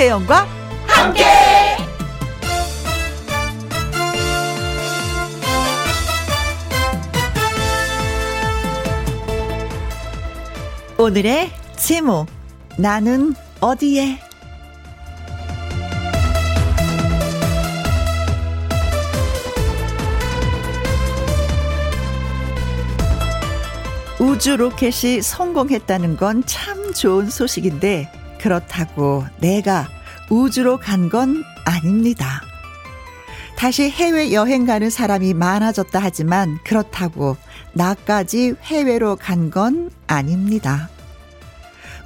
김혜영과 함께. 오늘의 제목 나는 어디에 우주 로켓이 성공했다는 건 참 좋은 소식인데 그렇다고 내가 우주로 간 건 아닙니다. 다시 해외 여행 가는 사람이 많아졌다 하지만 그렇다고 나까지 해외로 간 건 아닙니다.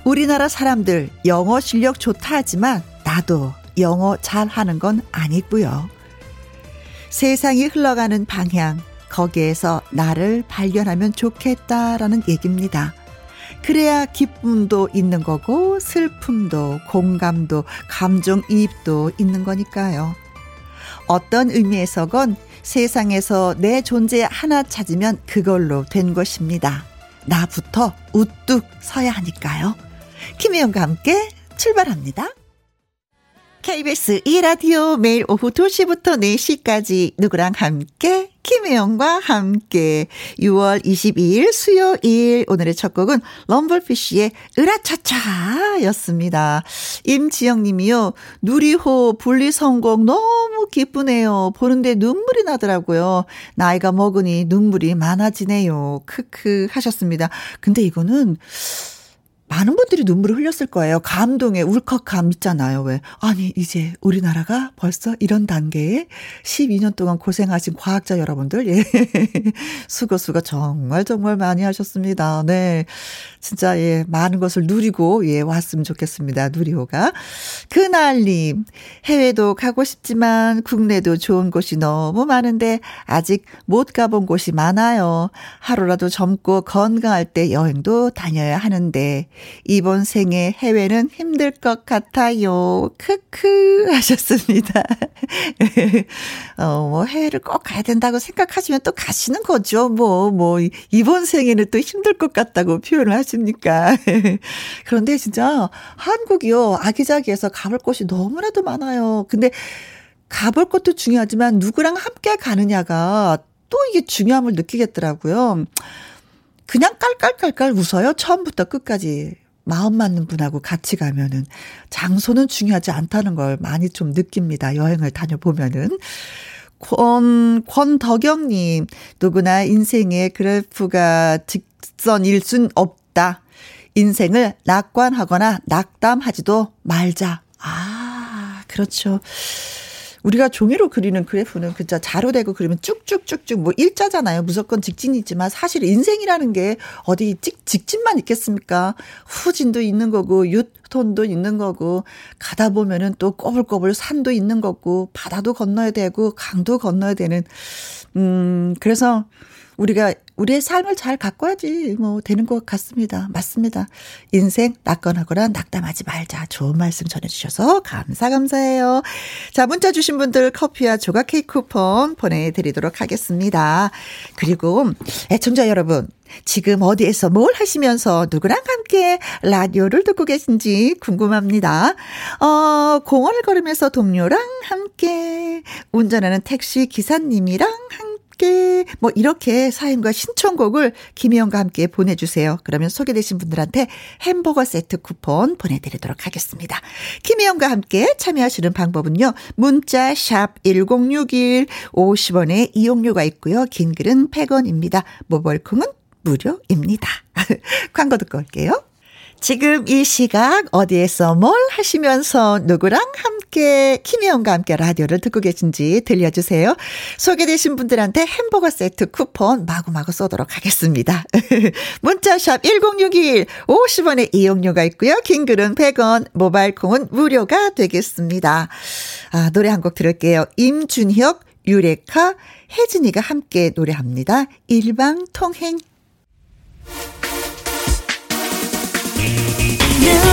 우리나라 사람들 영어 실력 좋다 하지만 나도 영어 잘 하는 건 아니고요. 세상이 흘러가는 방향, 거기에서 나를 발견하면 좋겠다라는 얘기입니다. 그래야 기쁨도 있는 거고 슬픔도 공감도 감정이입도 있는 거니까요. 어떤 의미에서건 세상에서 내 존재 하나 찾으면 그걸로 된 것입니다. 나부터 우뚝 서야 하니까요. 김혜영과 함께 출발합니다. KBS 2라디오 매일 오후 2시부터 4시까지 누구랑 함께 김혜영과 함께 6월 22일 수요일 오늘의 첫 곡은 럼블피쉬의 으라차차 였습니다. 임지영 님이요. 누리호 분리 성공 너무 기쁘네요. 보는데 눈물이 나더라고요. 나이가 먹으니 눈물이 많아지네요. 크크 하셨습니다. 근데 이거는 많은 분들이 눈물을 흘렸을 거예요. 감동의 울컥감 있잖아요. 왜? 아니, 이제 우리나라가 벌써 이런 단계에 12년 동안 고생하신 과학자 여러분들, 예. 수고, 수고 정말 정말 많이 하셨습니다. 네. 진짜, 예. 많은 것을 누리고, 예. 왔으면 좋겠습니다. 누리호가. 그날님, 해외도 가고 싶지만 국내도 좋은 곳이 너무 많은데 아직 못 가본 곳이 많아요. 하루라도 젊고 건강할 때 여행도 다녀야 하는데, 이번 생에 해외는 힘들 것 같아요. 크크 하셨습니다. 어, 뭐 해외를 꼭 가야 된다고 생각하시면 또 가시는 거죠. 뭐, 뭐, 이번 생에는 또 힘들 것 같다고 표현을 하십니까. 그런데 진짜 한국이요. 아기자기해서 가볼 곳이 너무나도 많아요. 근데 가볼 것도 중요하지만 누구랑 함께 가느냐가 또 이게 중요함을 느끼겠더라고요. 그냥 깔깔깔깔 웃어요. 처음부터 끝까지. 마음 맞는 분하고 같이 가면은 장소는 중요하지 않다는 걸 많이 좀 느낍니다. 여행을 다녀보면은. 권, 권덕영님, 누구나 인생의 그래프가 직선일 순 없다. 인생을 낙관하거나 낙담하지도 말자. 아, 그렇죠. 우리가 종이로 그리는 그래프는 그자 자로 대고 그리면 쭉쭉쭉쭉 뭐 일자잖아요. 무조건 직진이지만 사실 인생이라는 게 어디 직, 직진만 있겠습니까? 후진도 있는 거고 유톤도 있는 거고 가다 보면은 또 꼬불꼬불 산도 있는 거고 바다도 건너야 되고 강도 건너야 되는 음 그래서 우리가 우리의 삶을 잘 가꿔야지 뭐 되는 것 같습니다. 맞습니다. 인생 낙건하거나 낙담하지 말자. 좋은 말씀 전해주셔서 감사 감사해요. 자 문자 주신 분들 커피와 조각 케이크 쿠폰 보내드리도록 하겠습니다. 그리고 애청자 여러분 지금 어디에서 뭘 하시면서 누구랑 함께 라디오를 듣고 계신지 궁금합니다. 어, 공원을 걸으면서 동료랑 함께 운전하는 택시 기사님이랑 함께 함께 뭐 이렇게 사연과 신청곡을 김희영과 함께 보내주세요. 그러면 소개되신 분들한테 햄버거 세트 쿠폰 보내드리도록 하겠습니다. 김희영과 함께 참여하시는 방법은요. 문자 샵 1061, 50원의 이용료가 있고요. 긴 글은 100원입니다. 모바일 콩은 무료입니다. 광고 듣고 올게요. 지금 이 시각 어디에서 뭘 하시면서 누구랑 함께 김혜영과 함께 라디오를 듣고 계신지 들려주세요. 소개되신 분들한테 햄버거 세트 쿠폰 마구마구 쏘도록 하겠습니다. 문자샵 1061 50원의 이용료가 있고요. 긴 글은 100원 모바일 콩은 무료가 되겠습니다. 아, 노래 한 곡 들을게요. 임준혁 유레카 혜진이가 함께 노래합니다. 일방통행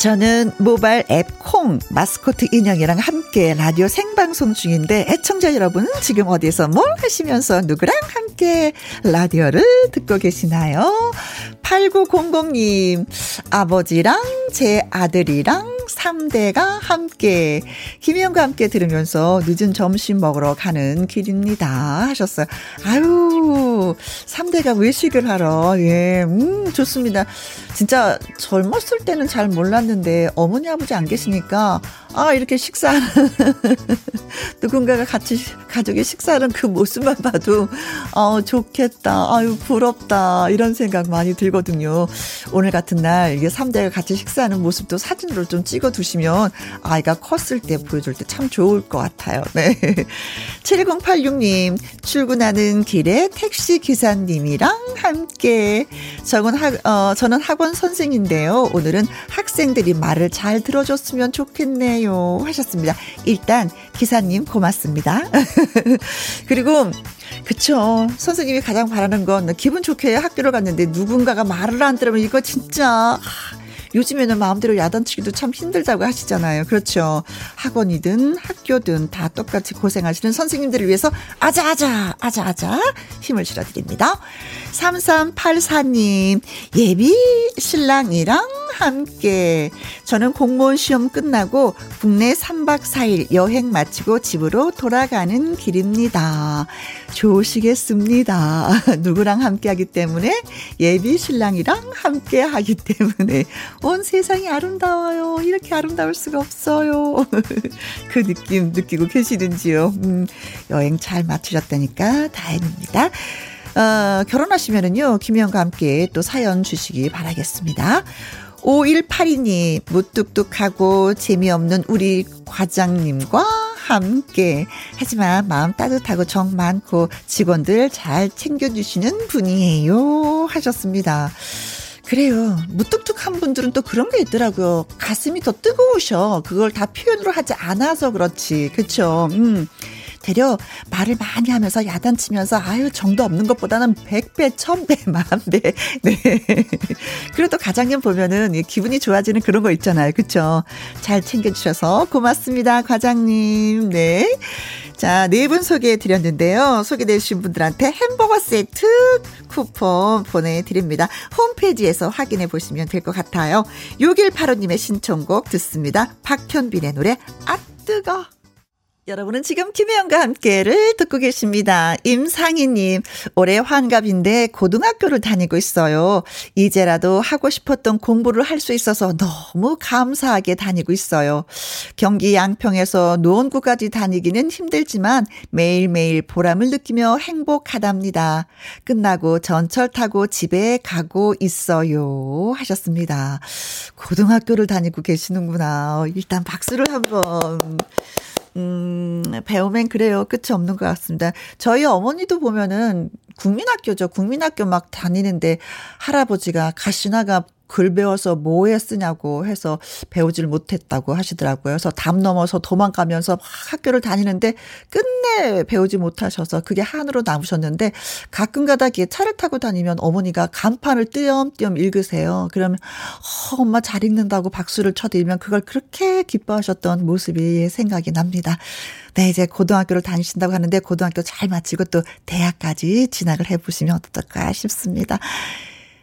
저는 모바일 앱 콩 마스코트 인형이랑 함께 라디오 생방송 중인데 애청자 여러분 지금 어디서 뭘 하시면서 누구랑 함께 라디오를 듣고 계시나요? 8900님 아버지랑 제 아들이랑 3대가 함께 김희영과 함께 들으면서 늦은 점심 먹으러 가는 길입니다. 하셨어요. 아유 3대가 외식을 하러. 예, 음 좋습니다. 진짜 젊었을 때는 잘 몰랐는데 어머니 아버지 안 계시니까 아 이렇게 식사하는 누군가가 같이 가족이 식사하는 그 모습만 봐도 어 좋겠다. 아유 부럽다. 이런 생각 많이 들 거든요 오늘 같은 날 이게 3대가 같이 식사하는 모습도 사진으로 좀 찍어 두시면 아이가 컸을 때 보여줄 때 참 좋을 것 같아요 네 7086님 출근하는 길에 택시 기사님이랑 함께 저는 학 어, 저는 학원 선생인데요 오늘은 학생들이 말을 잘 들어줬으면 좋겠네요. 하셨습니다. 일단, 기사님 고맙습니다. 그리고, 그쵸. 선생님이 가장 바라는 건 기분 좋게 학교를 갔는데 누군가가 말을 안 들으면 이거 진짜, 요즘에는 마음대로 야단치기도 참 힘들다고 하시잖아요. 그렇죠. 학원이든 학교든 다 똑같이 고생하시는 선생님들을 위해서 아자아자, 아자아자 힘을 실어드립니다. 3384님, 예비 신랑이랑 함께. 저는 공무원 시험 끝나고 국내 3박 4일 여행 마치고 집으로 돌아가는 길입니다. 좋으시겠습니다. 누구랑 함께 하기 때문에 예비 신랑이랑 함께 하기 때문에 온 세상이 아름다워요. 이렇게 아름다울 수가 없어요. 그 느낌 느끼고 계시는지요. 음, 여행 잘 마치셨다니까 다행입니다. 어, 결혼하시면은요, 김희영과 함께 또 사연 주시기 바라겠습니다. 5182님, 무뚝뚝하고 재미없는 우리 과장님과 함께. 하지만 마음 따뜻하고 정 많고 직원들 잘 챙겨주시는 분이에요. 하셨습니다. 그래요. 무뚝뚝한 분들은 또 그런 게 있더라고요. 가슴이 더 뜨거우셔. 그걸 다 표현으로 하지 않아서 그렇지. 그쵸? 음. 되려 말을 많이 하면서 야단치면서 아유 정도 없는 것보다는 100배, 1000배, 만배. 네. 그래도 과장님 보면은 기분이 좋아지는 그런 거 있잖아요. 그쵸? 잘 챙겨 주셔서 고맙습니다. 과장님. 네. 자, 네 분 소개해 드렸는데요. 소개되신 분들한테 햄버거 세트 쿠폰 보내 드립니다. 홈페이지에서 확인해 보시면 될 것 같아요. 6185님의 신청곡 듣습니다. 박현빈의 노래, 아, 뜨거. 여러분은 지금 김혜영과 함께를 듣고 계십니다. 임상희님, 올해 환갑인데 고등학교를 다니고 있어요. 이제라도 하고 싶었던 공부를 할 수 있어서 너무 감사하게 다니고 있어요. 경기 양평에서 노원구까지 다니기는 힘들지만 매일매일 보람을 느끼며 행복하답니다. 끝나고 전철 타고 집에 가고 있어요. 하셨습니다. 고등학교를 다니고 계시는구나. 일단 박수를 한번. 음, 배우면 그래요. 끝이 없는 것 같습니다. 저희 어머니도 보면은 국민학교죠. 국민학교 막 다니는데 할아버지가 가시나가 글 배워서 뭐에 쓰냐고 해서 배우질 못했다고 하시더라고요. 그래서 담 넘어서 도망가면서 학교를 다니는데 끝내 배우지 못하셔서 그게 한으로 남으셨는데 가끔 가다 기 차를 타고 다니면 어머니가 간판을 띄엄띄엄 읽으세요. 그러면 어, 엄마 잘 읽는다고 박수를 쳐드리면 그걸 그렇게 기뻐하셨던 모습이 생각이 납니다. 네, 이제 고등학교를 다니신다고 하는데 고등학교 잘 마치고 또 대학까지 진학을 해보시면 어떨까 싶습니다.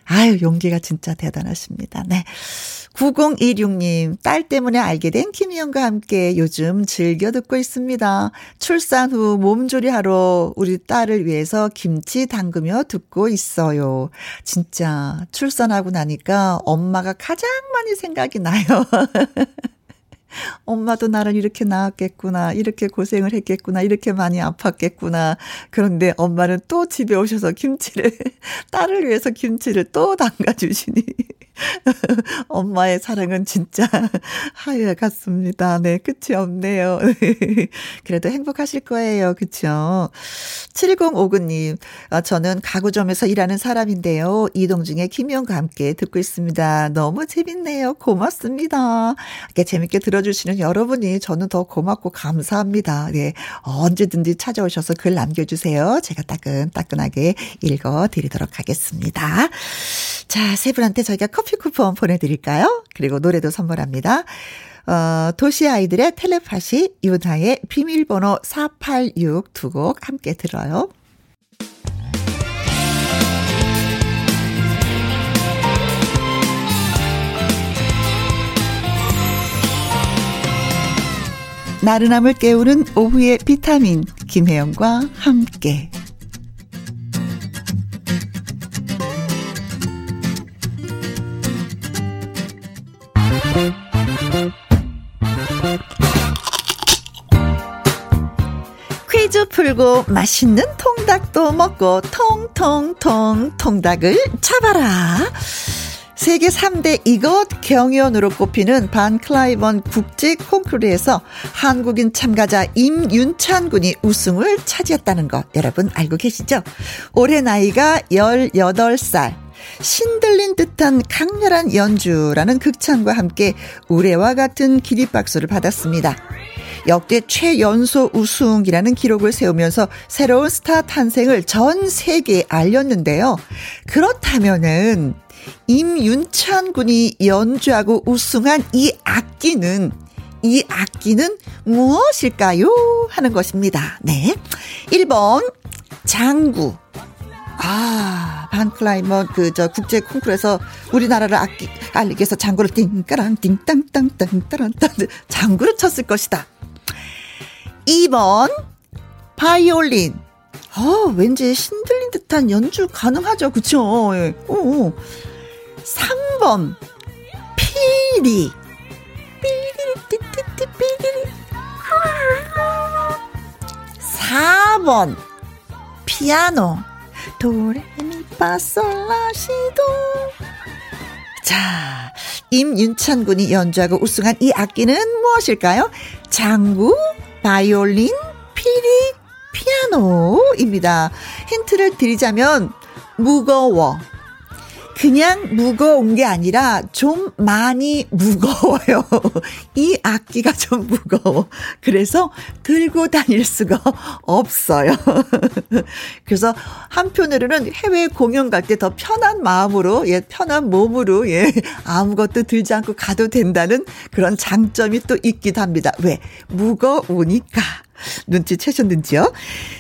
아유, 용기가 진짜 대단하십니다. 네. 9026님, 딸 때문에 알게 된 김희영과 함께 요즘 즐겨 듣고 있습니다. 출산 후 몸조리 하러 우리 딸을 위해서 김치 담그며 듣고 있어요. 진짜 출산하고 나니까 엄마가 가장 많이 생각이 나요. 엄마도 나를 이렇게 낳았겠구나. 이렇게 고생을 했겠구나. 이렇게 많이 아팠겠구나. 그런데 엄마는 또 집에 오셔서 김치를, 딸을 위해서 김치를 또 담가주시니. 엄마의 사랑은 진짜 하여 같습니다. 네, 끝이 없네요. 그래도 행복하실 거예요. 그쵸? 7059님, 어, 저는 가구점에서 일하는 사람인데요. 이동 중에 김영과 함께 듣고 있습니다. 너무 재밌네요. 고맙습니다. 이렇게 재밌게 들어주시는 여러분이 저는 더 고맙고 감사합니다. 네, 언제든지 찾아오셔서 글 남겨주세요. 제가 따끈따끈하게 읽어드리도록 하겠습니다. 자, 세 분한테 저희가 커피 쿠폰 보내드릴까요? 그리고 노래도 선물합니다. 어, 도시 아이들의 텔레파시, 유나의 비밀번호 486 두 곡 함께 들어요. 나른함을 깨우는 오후의 비타민 김혜영과 함께 풀고 맛있는 통닭도 먹고 통통통 통닭을 잡아라. 세계 3대 이것 경연으로 꼽히는 반클라이번 국제 콩쿠르에서 한국인 참가자 임윤찬 군이 우승을 차지했다는 것 여러분 알고 계시죠? 올해 나이가 18살. 신들린 듯한 강렬한 연주라는 극찬과 함께 우레와 같은 기립박수를 받았습니다. 역대 최연소 우승이라는 기록을 세우면서 새로운 스타 탄생을 전 세계에 알렸는데요. 그렇다면은 임윤찬 군이 연주하고 우승한 이 악기는 이 악기는 무엇일까요? 하는 것입니다. 네. 1번 장구. 아, 반클라이머 그 저 국제 콩쿠르에서 우리나라를 악기 알리기 위해서 장구를 띵까랑 띵땅땅땅 따란땅 장구를 쳤을 것이다. 2번 바이올린. 어, 왠지 신들린 듯한 연주 가능하죠. 그쵸? 예. 오. 3번 피리 삐리리 띠띠띠 삐리리 4번 피아노 도레미파솔라시도 자 임윤찬 군이 연주하고 우승한 이 악기는 무엇일까요? 장구, 바이올린, 피리, 피아노입니다. 힌트를 드리자면 무거워 그냥 무거운 게 아니라 좀 많이 무거워요. 이 악기가 좀 무거워. 그래서 들고 다닐 수가 없어요. 그래서 한편으로는 해외 공연 갈 때 더 편한 마음으로, 예, 편한 몸으로, 예, 아무것도 들지 않고 가도 된다는 그런 장점이 또 있기도 합니다. 왜? 무거우니까. 눈치채셨는지요?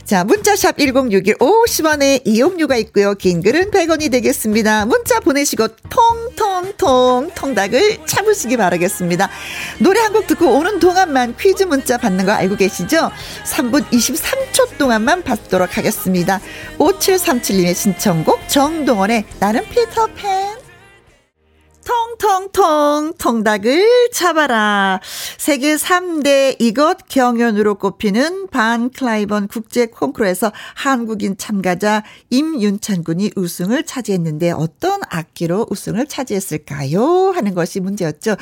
자, 문자샵 1061 50원에 이용료가 있고요. 긴 글은 100원이 되겠습니다. 문자 보내시고 통통통 통닭을 참으시기 바라겠습니다. 노래 한 곡 듣고 오는 동안만 퀴즈 문자 받는 거 알고 계시죠? 3분 23초 동안만 받도록 하겠습니다. 5737님의 신청곡 정동원의 나는 피터팬 통통통 통닭을 잡아라. 세계 3대 이것 경연으로 꼽히는 반 클라이번 국제 콩쿠르에서 한국인 참가자 임윤찬 군이 우승을 차지했는데 어떤 악기로 우승을 차지했을까요? 하는 것이 문제였죠.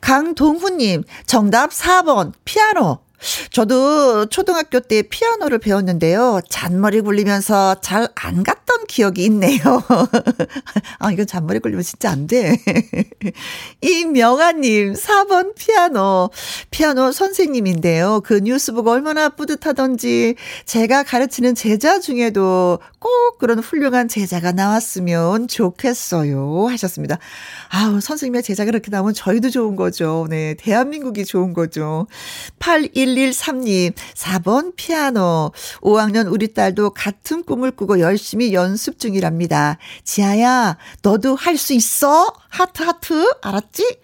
강동훈님 정답 4번 피아노. 저도 초등학교 때 피아노를 배웠는데요. 잔머리 굴리면서 잘 안 갔던 기억이 있네요. 아, 이건 잔머리 굴리면 진짜 안 돼. 이명아님, 4번 피아노. 피아노 선생님인데요. 그 뉴스 보고 얼마나 뿌듯하던지 제가 가르치는 제자 중에도 꼭 그런 훌륭한 제자가 나왔으면 좋겠어요. 하셨습니다. 아우, 선생님의 제자가 그렇게 나오면 저희도 좋은 거죠. 네. 대한민국이 좋은 거죠. 8113님, 4번 피아노. 5학년 우리 딸도 같은 꿈을 꾸고 열심히 연습 중이랍니다. 지아야, 너도 할 수 있어? 하트, 하트. 알았지?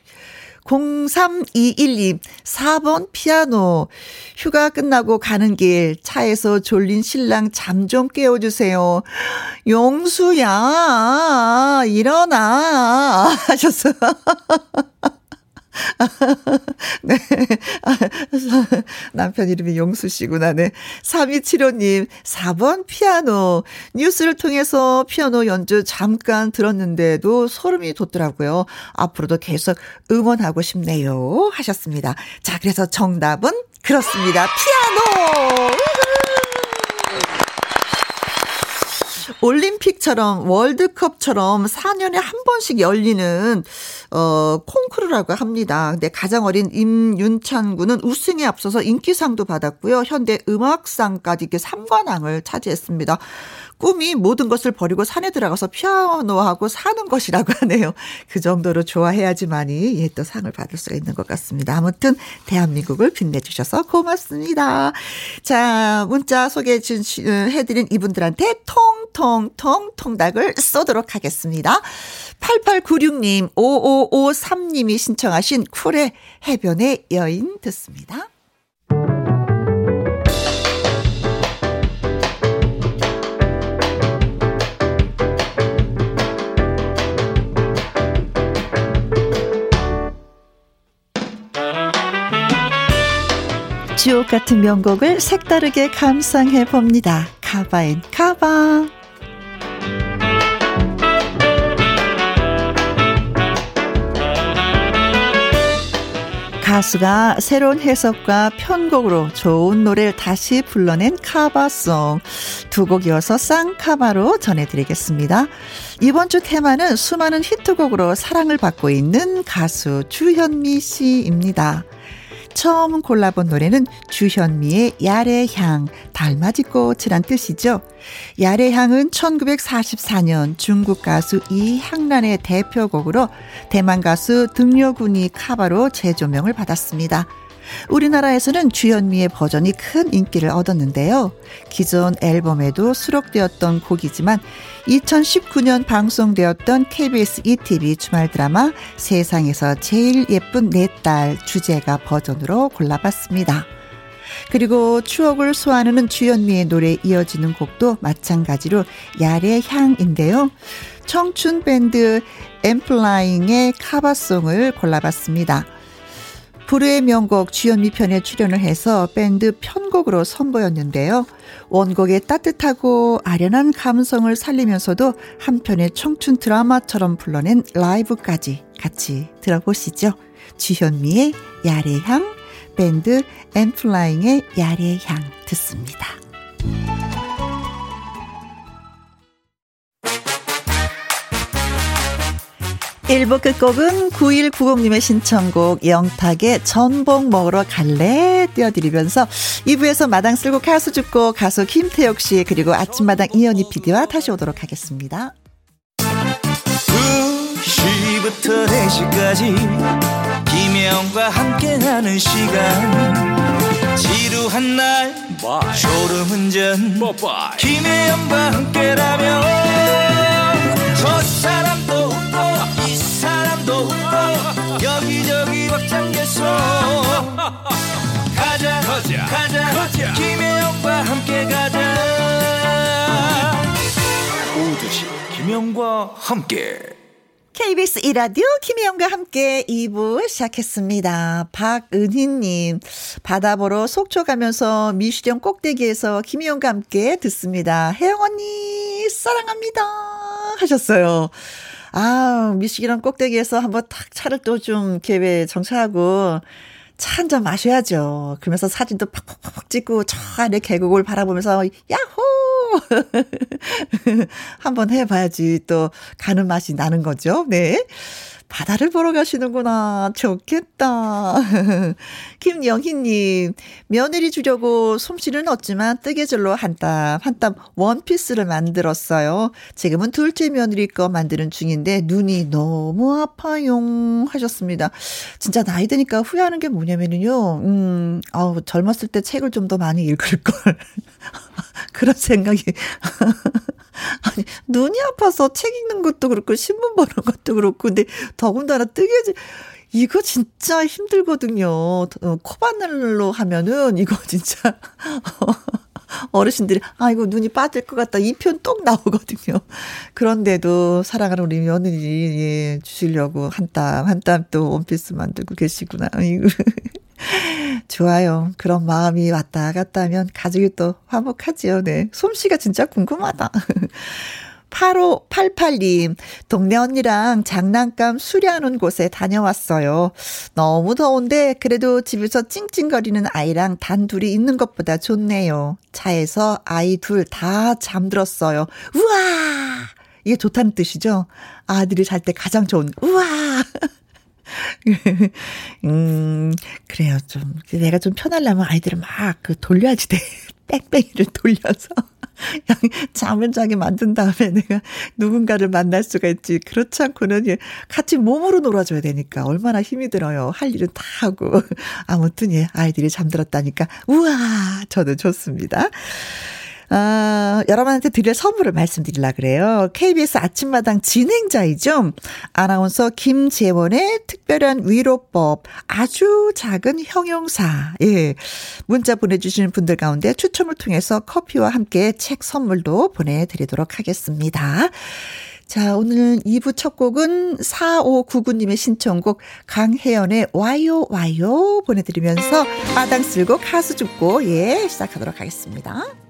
0321님, 4번 피아노. 휴가 끝나고 가는 길, 차에서 졸린 신랑 잠 좀 깨워주세요. 용수야, 일어나. 하셨어요. 네. 남편 이름이 용수 씨구나. 네. 3275님, 4번 피아노. 뉴스를 통해서 피아노 연주 잠깐 들었는데도 소름이 돋더라고요. 앞으로도 계속 응원하고 싶네요. 하셨습니다. 자, 그래서 정답은 그렇습니다. 피아노! 올림픽처럼 월드컵처럼 4년에 한 번씩 열리는 어 콩쿠르라고 합니다. 근데 가장 어린 임윤찬 군은 우승에 앞서서 인기상도 받았고요. 현대 음악상까지 이렇게 3관왕을 차지했습니다. 꿈이 모든 것을 버리고 산에 들어가서 피아노하고 사는 것이라고 하네요. 그 정도로 좋아해야지만이 예, 또 상을 받을 수가 있는 것 같습니다. 아무튼 대한민국을 빛내주셔서 고맙습니다. 자, 문자 소개해 해드린 이분들한테 통통통 통닭을 쏘도록 하겠습니다. 8896님, 5553님이 신청하신 쿨의 해변의 여인 듣습니다. 주옥 같은 명곡을 색다르게 감상해 봅니다. 카바인 카바. 가수가 새로운 해석과 편곡으로 좋은 노래를 다시 불러낸 카바송. 두 곡 이어서 쌍카바로 전해드리겠습니다. 이번 주 테마는 수많은 히트곡으로 사랑을 받고 있는 가수 주현미 씨입니다. 처음 골라본 노래는 주현미의 야래향, 달맞이 꽃이란 뜻이죠. 야래향은 1944년 중국 가수 이향란의 대표곡으로 대만 가수 등려군이 카바로 재조명을 받았습니다. 우리나라에서는 주현미의 버전이 큰 인기를 얻었는데요. 기존 앨범에도 수록되었던 곡이지만 2019년 방송되었던 KBS ETV 주말 드라마 세상에서 제일 예쁜 내 딸 주제가 버전으로 골라봤습니다. 그리고 추억을 소환하는 주현미의 노래에 이어지는 곡도 마찬가지로 야의 향인데요. 청춘 밴드 엠플라잉의 카바송을 골라봤습니다. 불후의 명곡 주현미 편에 출연을 해서 밴드 편곡으로 선보였는데요. 원곡의 따뜻하고 아련한 감성을 살리면서도 한편의 청춘 드라마처럼 불러낸 라이브까지 같이 들어보시죠. 주현미의 야래향, 밴드 엠플라잉의 야래향 듣습니다. 1부 끝곡은 9190님의 신청곡 영탁의 전복 먹으러 갈래 띄워드리면서 2부에서 마당 쓸고 가수 죽고 가수 김태혁 씨 그리고 아침마당 이현희 PD와 다시 오도록 하겠습니다. 2시부터 4시까지 김혜영과 함께하는 시간. 지루한 날 졸음운전. 김혜영과 함께라면 저 사람도 웃고 사람도 웃고 여기저기 벅장개소 가자 가자 가자, 가자. 김혜영과 함께 가자 오두시 김혜영과 함께 KBS 이라디오 김혜영과 함께 2부 시작했습니다. 박은희님, 바다 보러 속초 가면서 미시령 꼭대기에서 김혜영과 함께 듣습니다. 혜영 언니, 사랑합니다. 하셨어요. 아, 미식이랑 꼭대기에서 한번 탁 차를 또 좀 이렇게 정차하고 차 한 잔 마셔야죠. 그러면서 사진도 팍팍팍 찍고 저 안에 계곡을 바라보면서 야호! 한번 해봐야지 또 가는 맛이 나는 거죠. 네. 바다를 보러 가시는구나. 좋겠다. 김영희님, 며느리 주려고 솜씨는 없지만 뜨개질로 한 땀, 한 땀 원피스를 만들었어요. 지금은 둘째 며느리 거 만드는 중인데 눈이 너무 아파요. 하셨습니다. 진짜 나이 드니까 후회하는 게 뭐냐면은요, 음, 아우, 젊었을 때 책을 좀 더 많이 읽을 걸. 그런 생각이. 아니, 눈이 아파서 책 읽는 것도 그렇고, 신문 보는 것도 그렇고, 근데 더군다나 뜨개질, 이거 진짜 힘들거든요. 어, 코바늘로 하면은, 이거 진짜. 어르신들이, 아, 이거 눈이 빠질 것 같다. 이 편 똑 나오거든요. 그런데도 사랑하는 우리 며느리, 예, 주시려고 한 땀, 한 땀 또 원피스 만들고 계시구나. 좋아요. 그런 마음이 왔다 갔다 하면 가족이 또 화목하지요. 네. 솜씨가 진짜 궁금하다. 8588님, 동네 언니랑 장난감 수리하는 곳에 다녀왔어요. 너무 더운데 그래도 집에서 찡찡거리는 아이랑 단둘이 있는 것보다 좋네요. 차에서 아이 둘 다 잠들었어요. 우와! 이게 좋다는 뜻이죠? 아들이 잘 때 가장 좋은, 우와! 음, 그래요. 좀, 내가 좀 편하려면 아이들을 막 그 돌려야지 돼. 빽빽이를 돌려서. 잠을 자게 만든 다음에 내가 누군가를 만날 수가 있지. 그렇지 않고는 같이 몸으로 놀아줘야 되니까 얼마나 힘이 들어요. 할 일은 다 하고. 아무튼 예, 아이들이 잠들었다니까. 우와, 저도 좋습니다. 아, 여러분한테 드릴 선물을 말씀드리려 그래요. KBS 아침마당 진행자이죠. 아나운서 김재원의 특별한 위로법. 아주 작은 형용사. 예. 문자 보내주시는 분들 가운데 추첨을 통해서 커피와 함께 책 선물도 보내드리도록 하겠습니다. 자, 오늘 2부 첫 곡은 4599님의 신청곡 강혜연의 와요 와요 보내드리면서 마당 쓸고 가수 죽고 예 시작하도록 하겠습니다.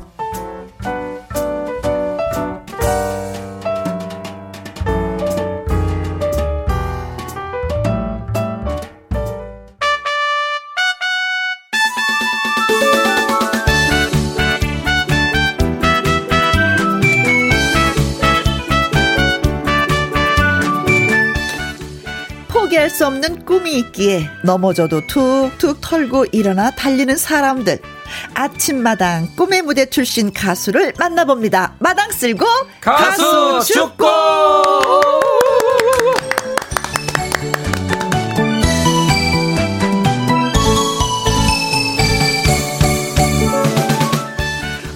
꿈이 있기에 넘어져도 툭툭 털고 일어나 달리는 사람들. 아침마당 꿈의 무대 출신 가수를 만나봅니다. 마당 쓸고 가수, 가수 죽고!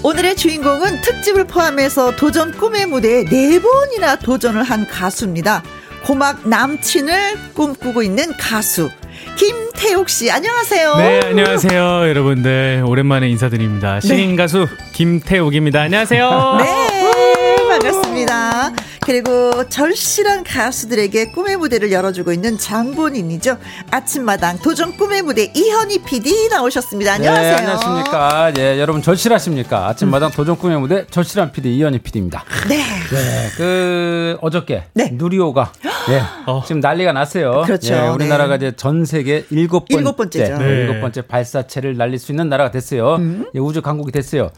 오늘의 주인공은 특집을 포함해서 도전 꿈의 무대에 네 번이나 도전을 한 가수입니다. 고막 남친을 꿈꾸고 있는 가수 김태욱 씨 안녕하세요. 네 안녕하세요 여러분들 오랜만에 인사드립니다. 신인 네. 가수 김태욱입니다. 안녕하세요. 네 반갑습니다. 그리고 절실한 가수들에게 꿈의 무대를 열어주고 있는 장본인이죠. 아침마당 도전 꿈의 무대 이현희 PD 나오셨습니다. 안녕하세요. 네, 안녕하십니까. 예, 여러분 절실하십니까? 아침마당 음. 도전 꿈의 무대 절실한 PD 이현희 PD입니다. 네. 네. 그 어저께 네. 누리호가 예, 어. 지금 난리가 났어요. 그렇죠. 예, 우리나라가 네. 이제 전 세계 일곱 번째 일곱 번째죠. 네. 일곱 번째 발사체를 날릴 수 있는 나라가 됐어요. 음. 예, 우주 강국이 됐어요.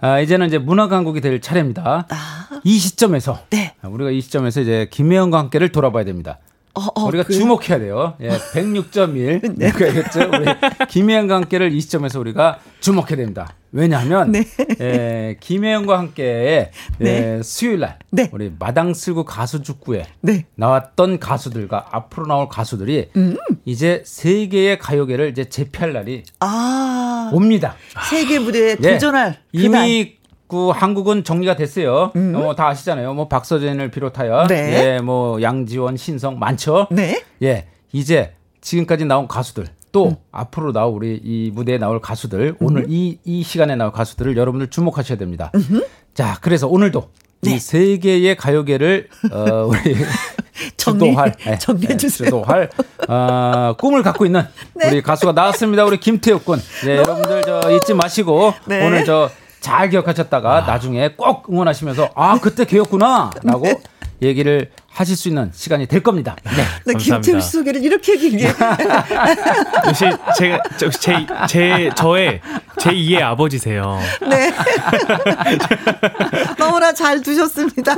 아, 이제는 이제 문화 강국이 될 차례입니다. 아. 이 시점에서 네. 우리가 이 시점에서 이제 김혜영과 함께를 돌아봐야 됩니다. 어, 어, 우리가 그... 주목해야 돼요. 예, 106.1. 네. 그겠죠 우리 김혜영과 함께를 이 시점에서 우리가 주목해야 됩니다. 왜냐하면 네. 예, 김혜영과 함께 네. 예, 수요일 날 네. 우리 마당 쓸고 가수 축구에 네. 나왔던 가수들과 앞으로 나올 가수들이 음. 이제 세계의 가요계를 이제 재피할 날이 아. 옵니다. 세계 무대에 예. 도전할 이미 그 한국은 정리가 됐어요. 음. 어, 다 아시잖아요. 뭐 박서진을 비롯하여 네. 예, 뭐 양지원, 신성 많죠. 네. 예. 이제 지금까지 나온 가수들 또 음. 앞으로 나올 우리 이 무대에 나올 가수들 음. 오늘 이 이 시간에 나올 가수들을 여러분들 주목하셔야 됩니다. 음 자, 그래서 오늘도 네. 이 세계의 가요계를 어 우리 주도할 네, 정리해 주세요. 주도할 어, 꿈을 갖고 있는 네. 우리 가수가 나왔습니다. 우리 김태욱 군. 네, 여러분들 저 잊지 마시고 네. 오늘 저 잘 기억하셨다가 아. 나중에 꼭 응원하시면서 아 그때 걔였구나라고 네. 얘기를 하실 수 있는 시간이 될 겁니다. 네. 네 김태우 씨 소개를 이렇게 길게. 역시 제가 제, 제 저의 제 2의 아버지세요. 네. 너무나 잘 두셨습니다.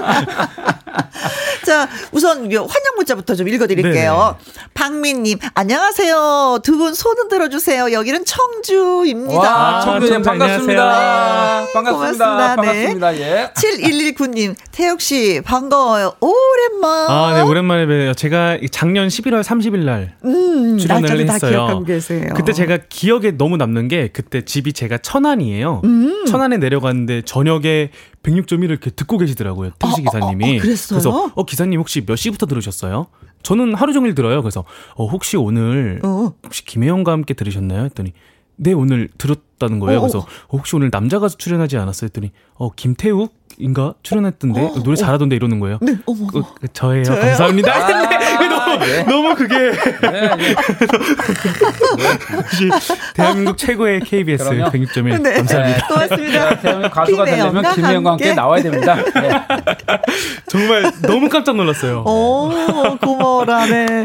자, 우선 환영 문자부터 좀 읽어드릴게요. 네 박민님, 안녕하세요. 두 분 손은 들어주세요. 여기는 청주입니다. 와, 청주님 반갑습니다. 반갑습니다. 반갑습니다. 네. 예. 7119님, 태혁 씨 반가워요. 오랜만. 아, 네, 오랜만에 뵈요. 제가 작년 11월 30일 날 음, 출연을 했어요. 그때 제가 기억에 너무 남는 게 그때 집이 제가 천안이에요. 음. 천안에 내려갔는데 저녁에 106.1을 이렇게 듣고 계시더라고요. 택시 기사님이. 어, 어, 어, 그래서 어 기사님 혹시 몇 시부터 들으셨어요? 저는 하루 종일 들어요. 그래서 어 혹시 오늘 어. 혹시 김혜영과 함께 들으셨나요? 했더니 네 오늘 들었다는 거예요. 어, 그래서 혹시 오늘 남자 가수 출연하지 않았어요? 했더니 어 김태욱 인가 출연했던데 어, 노래 잘하던데 이러는 거예요. 네, 어머, 그, 그, 저예요. 저예요. 감사합니다. 아, 네. 너무 네. 너무 그게 네, 네. 역시 대한민국 최고의 KBS 106.1 네. 감사합니다. 고맙습니다. 네, 대한민국 가수가 되려면 김혜영과 함께 나와야 됩니다. 네. 정말 너무 깜짝 놀랐어요. 오, 고마워라네.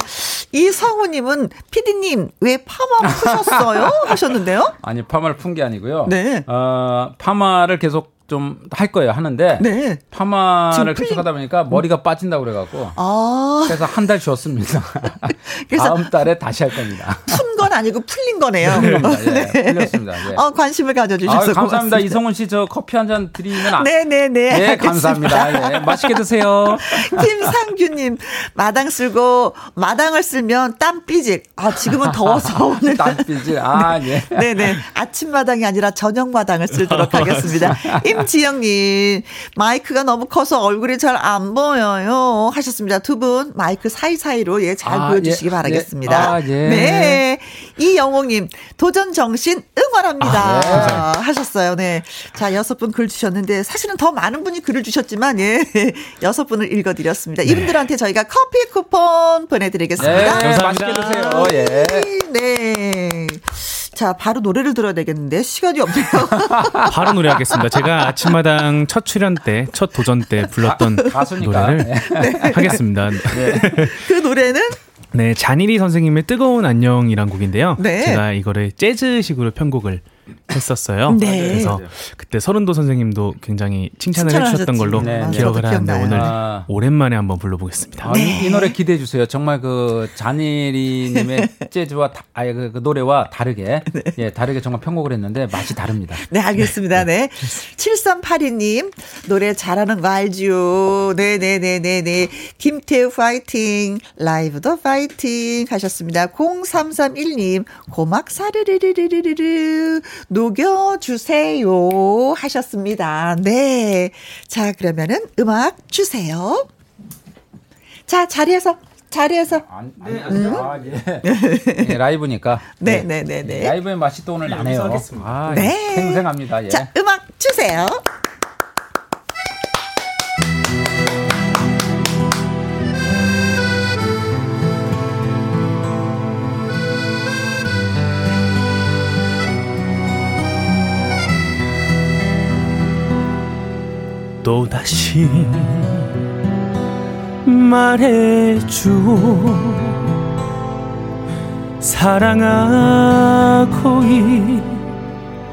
이성우님은 피디님 왜 파마 푸셨어요? 하셨는데요? 아니 파마를 푼 게 아니고요. 네. 어, 파마를 계속 좀 할 거예요 하는데 네. 파마를 계속 하다 보니까 머리가 빠진다고 그래갖고 아. 그래서 한 달 쉬었습니다. 다음 달에 다시 할 겁니다. 푼건 아니고 풀린 거네요. 예, 네. 풀렸습니다. 예. 어, 관심을 가져주셔서 아, 감사합니다. 이성훈 씨 저 커피 한 잔 드리면 안... 네네네. 네, 네 감사합니다. 예, 맛있게 드세요. 김상규님 마당 쓸고 마당을 쓸면 땀 삐질. 아 지금은 더워서 오늘 땀 삐질. 아 네. 예. 네네 아침 마당이 아니라 저녁 마당을 쓰도록 하겠습니다. 임지영님, 마이크가 너무 커서 얼굴이 잘 안 보여요. 하셨습니다. 두 분, 마이크 사이사이로 예, 잘 아, 보여주시기 예, 바라겠습니다. 예. 아, 예. 네. 이영옥님, 도전 정신 응원합니다. 아, 네. 하셨어요. 네. 자, 여섯 분 글 주셨는데, 사실은 더 많은 분이 글을 주셨지만, 예, 여섯 분을 읽어드렸습니다. 네. 이분들한테 저희가 커피 쿠폰 보내드리겠습니다. 네, 감사합니다. 맛있게 드세요. 예. 네. 자, 바로 노래를 들어야 되겠는데 시간이 없네요. 바로 노래하겠습니다. 제가 아침마당 첫 출연 때, 첫 도전 때 불렀던 아, 노래를 네. 하겠습니다. 네. 그 노래는 네, 잔일이 선생님의 뜨거운 안녕이란 곡인데요. 네. 제가 이거를 재즈식으로 편곡을 했었어요. 네. 그래서 그때 서른도 선생님도 굉장히 칭찬을 해주셨던 걸로 네, 기억을 하는데 오늘 아. 오랜만에 한번 불러보겠습니다. 아, 네. 이, 이, 노래 기대해 주세요. 정말 그 잔일이님의 재즈와 다, 아예 그, 그, 노래와 다르게 네. 예 다르게 정말 편곡을 했는데 맛이 다릅니다. 네 알겠습니다. 네. 7382님 노래 잘하는 거 알죠. 네네네네네 김태우 파이팅 라이브도 파이팅 하셨습니다. 0331님 고막 사르르르르르르 녹여주세요 하셨습니다. 네. 자, 그러면은 음악 주세요. 자, 자리에서 자리에서. 아, 네, 음? 아, 예. 네, 라이브니까. 네, 네, 네, 네. 라이브의 맛이 또 오늘 나네요. 아, 네. 생생합니다. 예. 자, 음악 주세요. 또다시 말해줘 사랑하고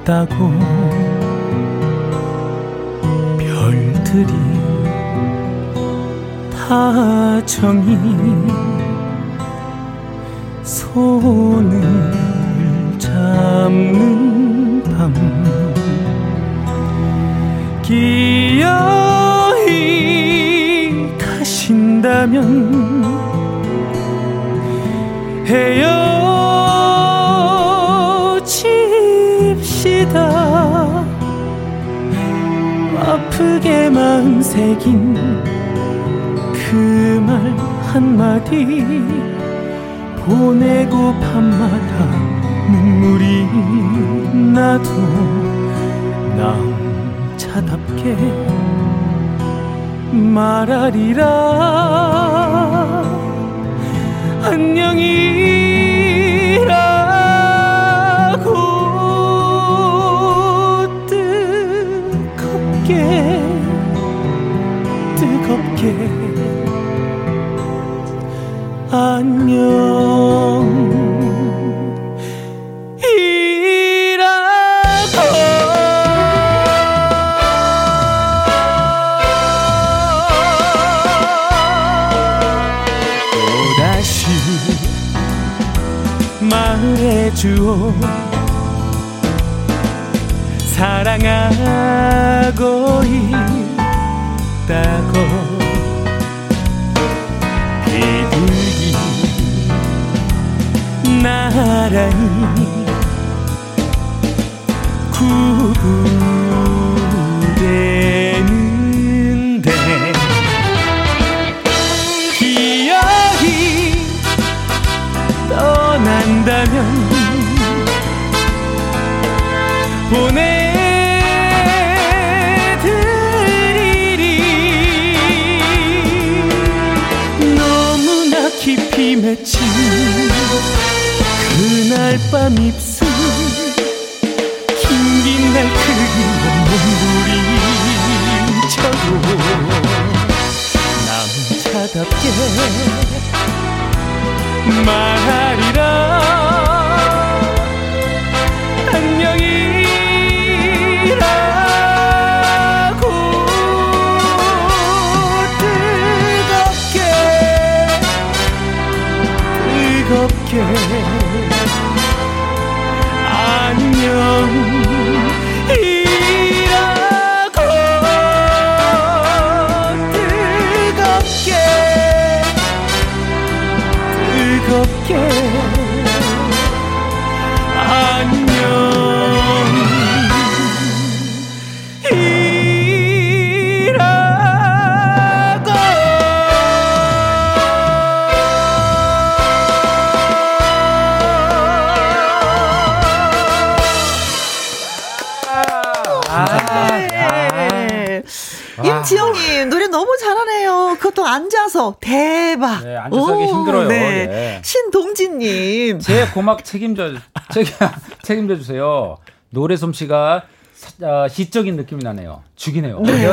있다고 별들이 다 정이 손을 잡는 밤 기어이 가신다면 헤어집시다. 아프게 마음 새긴 그 말 한마디 보내고 밤마다 눈물이 나도 남자답게 말하리라. 안녕이라고 뜨겁게 뜨겁게 안녕 주오 사랑하고 있다고 비둘기 나란히 구부 그 고막 책임져 책임져 주세요. 노래 솜씨가 어, 시적인 느낌이 나네요. 죽이네요. 네.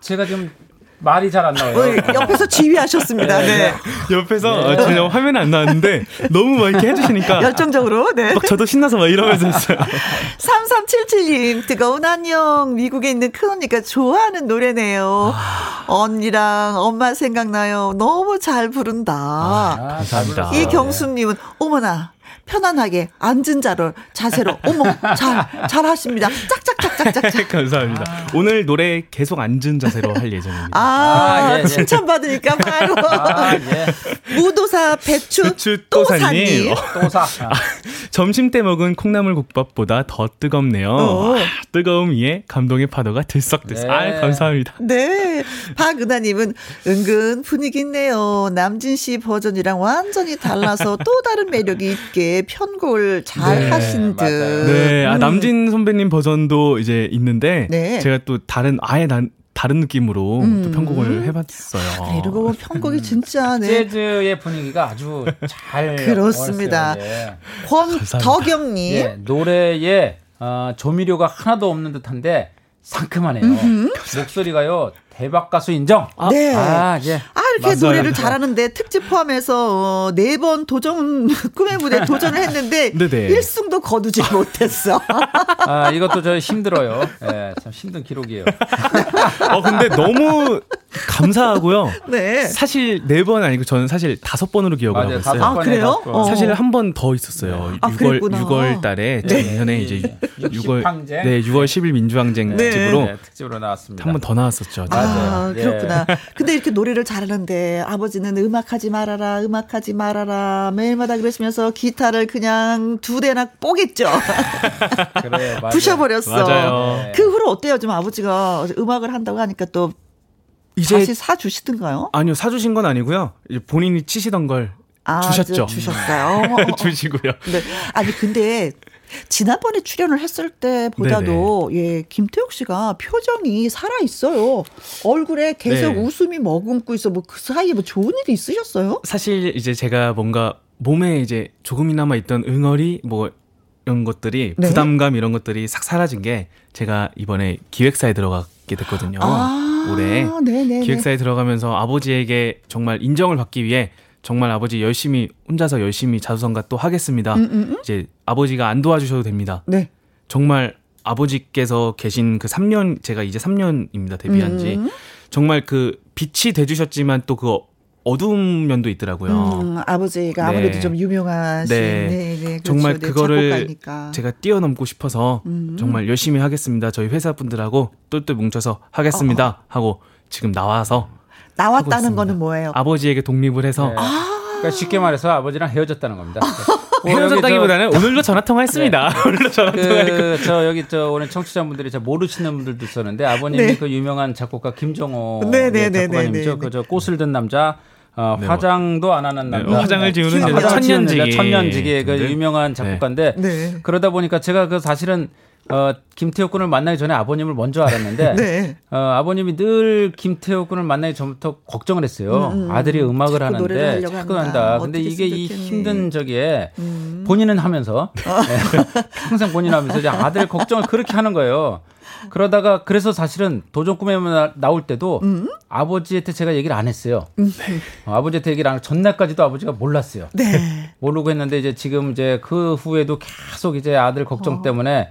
제가 좀 말이 잘 안 나와요. 어, 옆에서 지휘하셨습니다. 네. 네. 옆에서 네. 어, 화면에 안 나왔는데 너무 막 이렇게 해주시니까 열정적으로. 네. 막 저도 신나서 막 이러면서 했어요. 3377님 뜨거운 안녕. 미국에 있는 큰 언니가 좋아하는 노래네요. 언니랑 엄마 생각나요. 너무 잘 부른다. 아, 감사합니다. 이경수님은 어머나 편안하게 앉은 자로 자세로 어머 잘 잘하십니다. 짝짝짝 짝짝. 감사합니다. 아. 오늘 노래 계속 앉은 자세로 할 예정입니다. 아, 아 예, 예. 칭찬 받으니까 바로 아, 예. 무도사 배추, 배추 또사님. 또사. 아, 점심 때 먹은 콩나물 국밥보다 더 뜨겁네요. 어. 아, 뜨거움 위에 감동의 파도가 들썩들썩. 네. 아, 감사합니다. 네. 박은하님은 은근 분위기 있네요. 남진 씨 버전이랑 완전히 달라서 또 다른 매력이 있게 편곡을 잘 네, 하신 듯. 네, 아, 음. 남진 선배님 버전도 이제 있는데 네. 제가 또 다른 아예 난 다른 느낌으로 음. 또 편곡을 해봤어요. 아, 그리고 편곡이 진짜 네. 재즈의 분위기가 아주 잘 그렇습니다. 네. 권덕영님 네, 노래에 어, 조미료가 하나도 없는 듯한데 상큼하네요. 음흠. 목소리가요 대박 가수 인정. 아, 네. 아, 예. 아 이렇게 맞아요. 노래를 잘하는데 특집 포함해서 어, 네번 도전 꿈의 무대 도전을 했는데 네네. 1승도 거두지 못했어. 아 이것도 저 힘들어요. 예, 참 힘든 기록이에요. 어 근데 너무 감사하고요. 네. 사실 네 번 아니고 저는 사실 다섯 번으로 기억을 맞아요, 하고 있어요. 아, 그래요? 어. 사실 한 번 더 있었어요. 아, 6월 그랬구나. 6월 달에 네. 작년에 이제 6월 네, 6월 10일 민주항쟁 네. 특집으로 네, 특집으로 나왔습니다. 한 번 더 나왔었죠. 아, 아 그렇구나. 근데 이렇게 노래를 잘하는 데 아버지는 음악하지 말아라, 음악하지 말아라 매일마다 그러시면서 기타를 그냥 두 대나 뽀겠죠. 그래, 부셔버렸어. 맞아요. 그 후로 어때요? 좀 아버지가 음악을 한다고 하니까 또 이제 다시 사 주시던가요? 아니요, 사 주신 건 아니고요. 이제 본인이 치시던 걸 아, 주셨죠. 주셨어요. 주시고요. 네. 아니 근데 지난번에 출연을 했을 때보다도 네네. 예 김태욱 씨가 표정이 살아 있어요. 얼굴에 계속 네. 웃음이 머금고 있어. 뭐 그 사이에 뭐 좋은 일이 있으셨어요? 사실 이제 제가 뭔가 몸에 이제 조금이나마 있던 응어리 뭐 이런 것들이 네? 부담감 이런 것들이 싹 사라진 게 제가 이번에 기획사에 들어가게 됐거든요. 아, 올해 네네네. 기획사에 들어가면서 아버지에게 정말 인정을 받기 위해 정말 아버지 열심히 혼자서 열심히 자수성가 또 하겠습니다. 음, 음, 음? 이제 아버지가 안 도와주셔도 됩니다. 네. 정말 아버지께서 계신 그 3년 제가 이제 3년입니다 데뷔한 지 음. 정말 그 빛이 돼주셨지만 또 그 어두운 면도 있더라고요. 음, 아버지가 네. 아무래도 좀 유명하신 네. 네, 네 그렇죠. 정말 네, 그거를 작곡가니까. 제가 뛰어넘고 싶어서 음. 정말 열심히 하겠습니다. 저희 회사 분들하고 똘똘 뭉쳐서 하겠습니다 어, 어. 하고 지금 나와서 나왔다는 거는 뭐예요? 아버지에게 독립을 해서 네. 아~ 그러니까 쉽게 말해서 아버지랑 헤어졌다는 겁니다. 뭐 헤어졌다기보다는 오늘도 전화 통화했습니다. 네. 오늘도 전화 그, 통화했고 저 여기 저 오늘 청취자분들이 잘 모르시는 분들도 있었는데 아버님이 네. 그 유명한 작곡가 김정호 네, 네, 네, 작곡가님이죠. 그저 꽃을 든 남자 어, 네, 화장도 안 하는 남자. 네, 화장을 지우는 천년지기. 천년지기의 그 유명한 작곡가인데 네. 그러다 보니까 제가 그 사실은 어, 김태호 군을 만나기 전에 아버님을 먼저 알았는데 네. 어, 아버님이 늘 김태호 군을 만나기 전부터 걱정을 했어요. 음, 음. 아들이 음악을 하는데 자꾸 한다. 근데 이게 이 힘든 저기에 음. 본인은 하면서 어. 네, 항상 본인 하면서 이제 아들 걱정을 그렇게 하는 거예요. 그러다가 그래서 사실은 도전 꿈에 나올 때도 음? 아버지한테 제가 얘기를 안 했어요. 음. 어, 아버지한테 얘기를 안 전날까지도 아버지가 몰랐어요. 네. 모르고 했는데 이제 지금 이제 그 후에도 계속 이제 아들 걱정 어. 때문에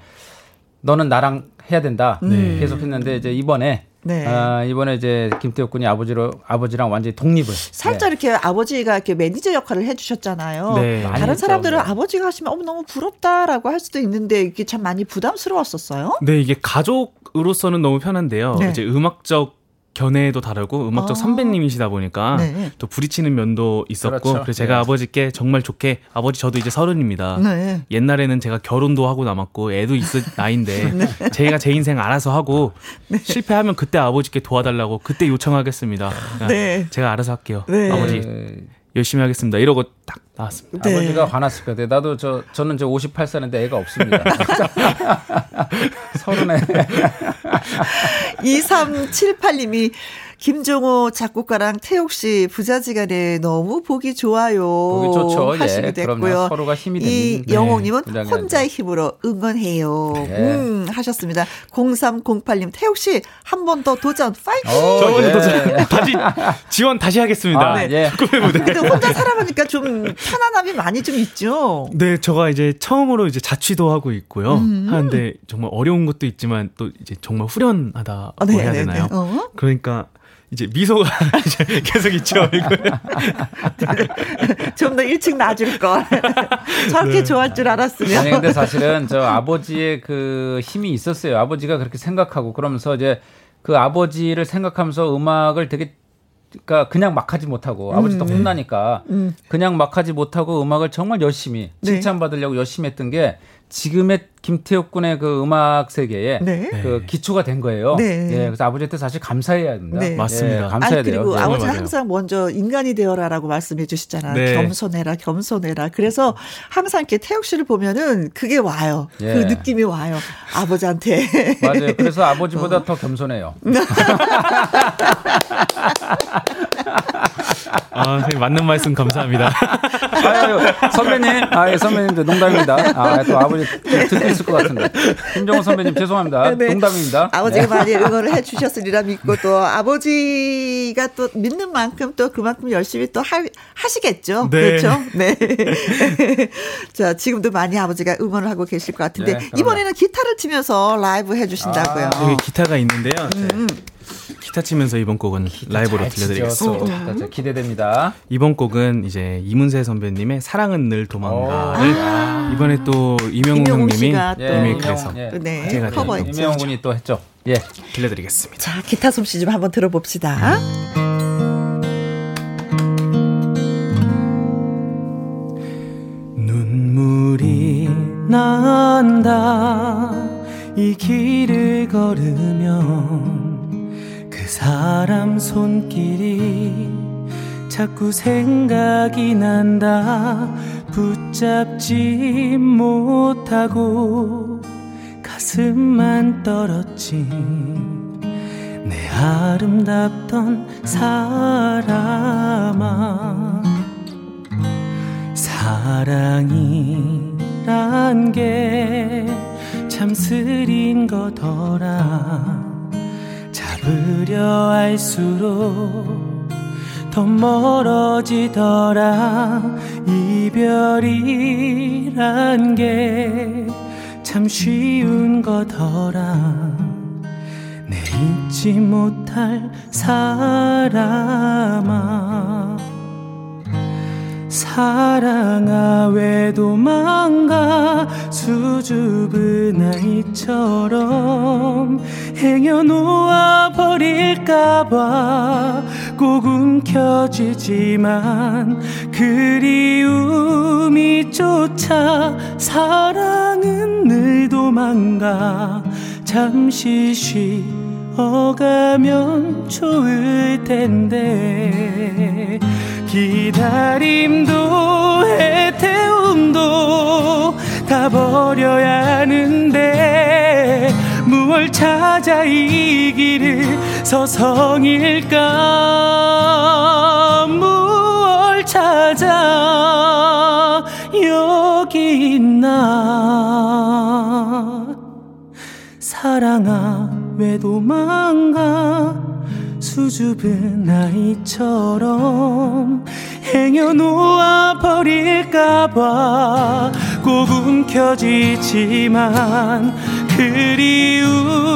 너는 나랑 해야 된다. 네. 계속 했는데 이제 이번에 네. 아, 이번에 이제 김태욱 군이 아버지로 아버지랑 완전히 독립을 살짝 네. 이렇게 아버지가 이렇게 매니저 역할을 해주셨잖아요. 네. 다른 사람들은 아버지가 하시면 어머 너무 부럽다라고 할 수도 있는데 이게 참 많이 부담스러웠었어요. 네, 이게 가족으로서는 너무 편한데요. 네. 이제 음악적 견해도 다르고 음악적 아. 선배님이시다 보니까 네. 또 부딪히는 면도 있었고 그렇죠. 그래서 제가 네. 아버지께 정말 좋게 아버지 저도 이제 서른입니다. 네. 옛날에는 제가 결혼도 하고 남았고 애도 있을 나이인데 네. 제가 제 인생 알아서 하고 네. 실패하면 그때 아버지께 도와달라고 그때 요청하겠습니다. 네. 제가 알아서 할게요. 아버지 열심히 하겠습니다. 이러고 딱 나왔습니다. 네. 아버지가 화났을 거예요. 나도 저 저는 저 58살인데 애가 없습니다. 서른에 2378님이 김종호 작곡가랑 태옥 씨 부자지간에 너무 보기 좋아요. 보기 좋죠. 예, 하시게 예, 됐고요. 서로가 힘이 되는. 이 네, 영옥님은 네, 혼자의 힘으로 응원해요. 네. 음, 하셨습니다. 0308님 태옥 씨한 번 더 도전 파이팅. 저번 예. 도전 다시 지원 다시 하겠습니다. 아, 네. 예. 근데 혼자 살아보니까 좀 편안함이 많이 좀 있죠. 네, 제가 이제 처음으로 이제 자취도 하고 있고요. 음. 하는데 정말 어려운 것도 있지만 또 이제 정말 후련하다고 아, 네, 해야 네, 되나요? 어? 그러니까 이제 미소가 이제 계속 있죠. 좀더 일찍 놔줄 걸. 저렇게 네. 좋아할 줄 알았으면. 아니 근데 사실은 저 아버지의 그 힘이 있었어요. 아버지가 그렇게 생각하고 그러면서 이제 그 아버지를 생각하면서 음악을 되게 그러니까 그냥 막 하지 못하고 음, 아버지도 혼나니까 음. 그냥 막 하지 못하고 음악을 정말 열심히 네. 칭찬받으려고 열심히 했던 게 지금의 김태욱 군의 그 음악 세계에 네. 그 기초가 된 거예요. 네. 예, 그래서 아버지한테 사실 감사해야 된다. 네. 맞습니다. 예, 감사해야 아니, 그리고 돼요. 아버지는 항상 먼저 인간이 되어라라고 말씀해 주시잖아요. 네. 겸손해라, 겸손해라. 그래서 항상 이렇게 태욱 씨를 보면은 그게 와요. 예. 그 느낌이 와요. 아버지한테. 맞아요. 그래서 아버지보다 어. 더 겸손해요. 아, 맞는 말씀 감사합니다. 아유, 선배님, 아, 예, 선배님들 농담입니다. 아, 또 아버지 듣고 있을 것 같은데. 김정호 선배님 죄송합니다. 네. 농담입니다. 아버지가 네. 많이 응원을 해 주셨으리라 믿고 또 아버지가 또 믿는 만큼 또 그만큼 열심히 또 하, 하시겠죠. 네. 그렇죠? 네. 자, 지금도 많이 아버지가 응원을 하고 계실 것 같은데 네, 이번에는 기타를 치면서 라이브 해 주신다고요. 아, 여기 기타가 있는데요. 음. 기타 치면서 이번 곡은 라이브로 들려드리겠습니다. 어, 기대됩니다. 이번 곡은 이제 이문세 선배님의 사랑은 늘 도망가를 아~ 이번에 또 이명웅 형님이 리메이크해서 예, 네, 제가 커버했죠. 이명웅 군이 또 했죠. 예, 들려드리겠습니다. 자, 기타 솜씨 좀 한번 들어봅시다. 눈물이 난다 이 길을 걸으면 그 사람 손길이 자꾸 생각이 난다. 붙잡지 못하고 가슴만 떨었지. 내 아름답던 사람아 사랑이란 게참 쓰린 거더라 잡으려 할수록 더 멀어지더라. 이별이란 게 참 쉬운 거더라. 내 잊지 못할 사람아. 사랑아 왜 도망가 수줍은 아이처럼 행여놓아 버릴까봐 꼭 움켜쥐지만 그리움이 쫓아 사랑은 늘 도망가. 잠시 쉬어가면 좋을 텐데 기다림도 해태움도 다 버려야 하는데 무얼 찾아 이 길을 서성일까? 무얼 찾아 여기 있나? 사랑아 왜 도망가? 수줍은 아이처럼 행여 놓아 버릴까봐 꼭 움켜쥐지만 그리움이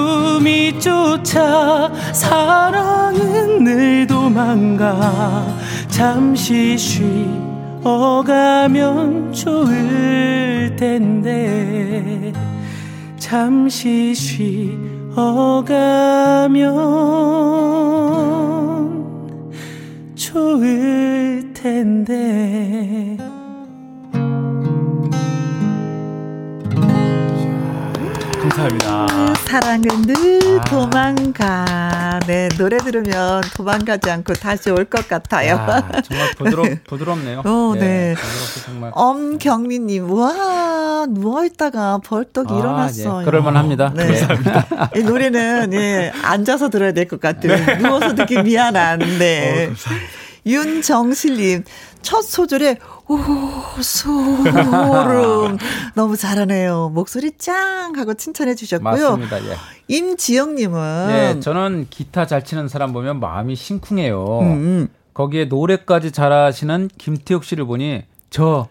쫓아 사랑은 늘 도망가. 잠시 쉬어가면 좋을 텐데. 잠시 쉬 어가면 좋을 텐데 감사합니다. 사랑은 늘 아. 도망가. 네, 노래 들으면 도망가지 않고 다시 올 것 같아요. 아, 정말 부드럽, 부드럽네요. 어, 네. 네. 정말. 엄경미님, 와, 누워있다가 벌떡 아, 일어났어요. 예. 그럴만 합니다. 네. 감사합니다. 이 노래는, 예, 앉아서 들어야 될 것 같아요. 네. 누워서 듣기 미안한데. 어, 윤정실님, 첫 소절에 오, 소름. 너무 잘하네요. 목소리 짱! 하고 칭찬해 주셨고요. 맞습니다. 예. 임지영님은. 네, 저는 기타 잘 치는 사람 보면 마음이 심쿵해요. 음. 음. 거기에 노래까지 잘하시는 김태욱 씨를 보니 저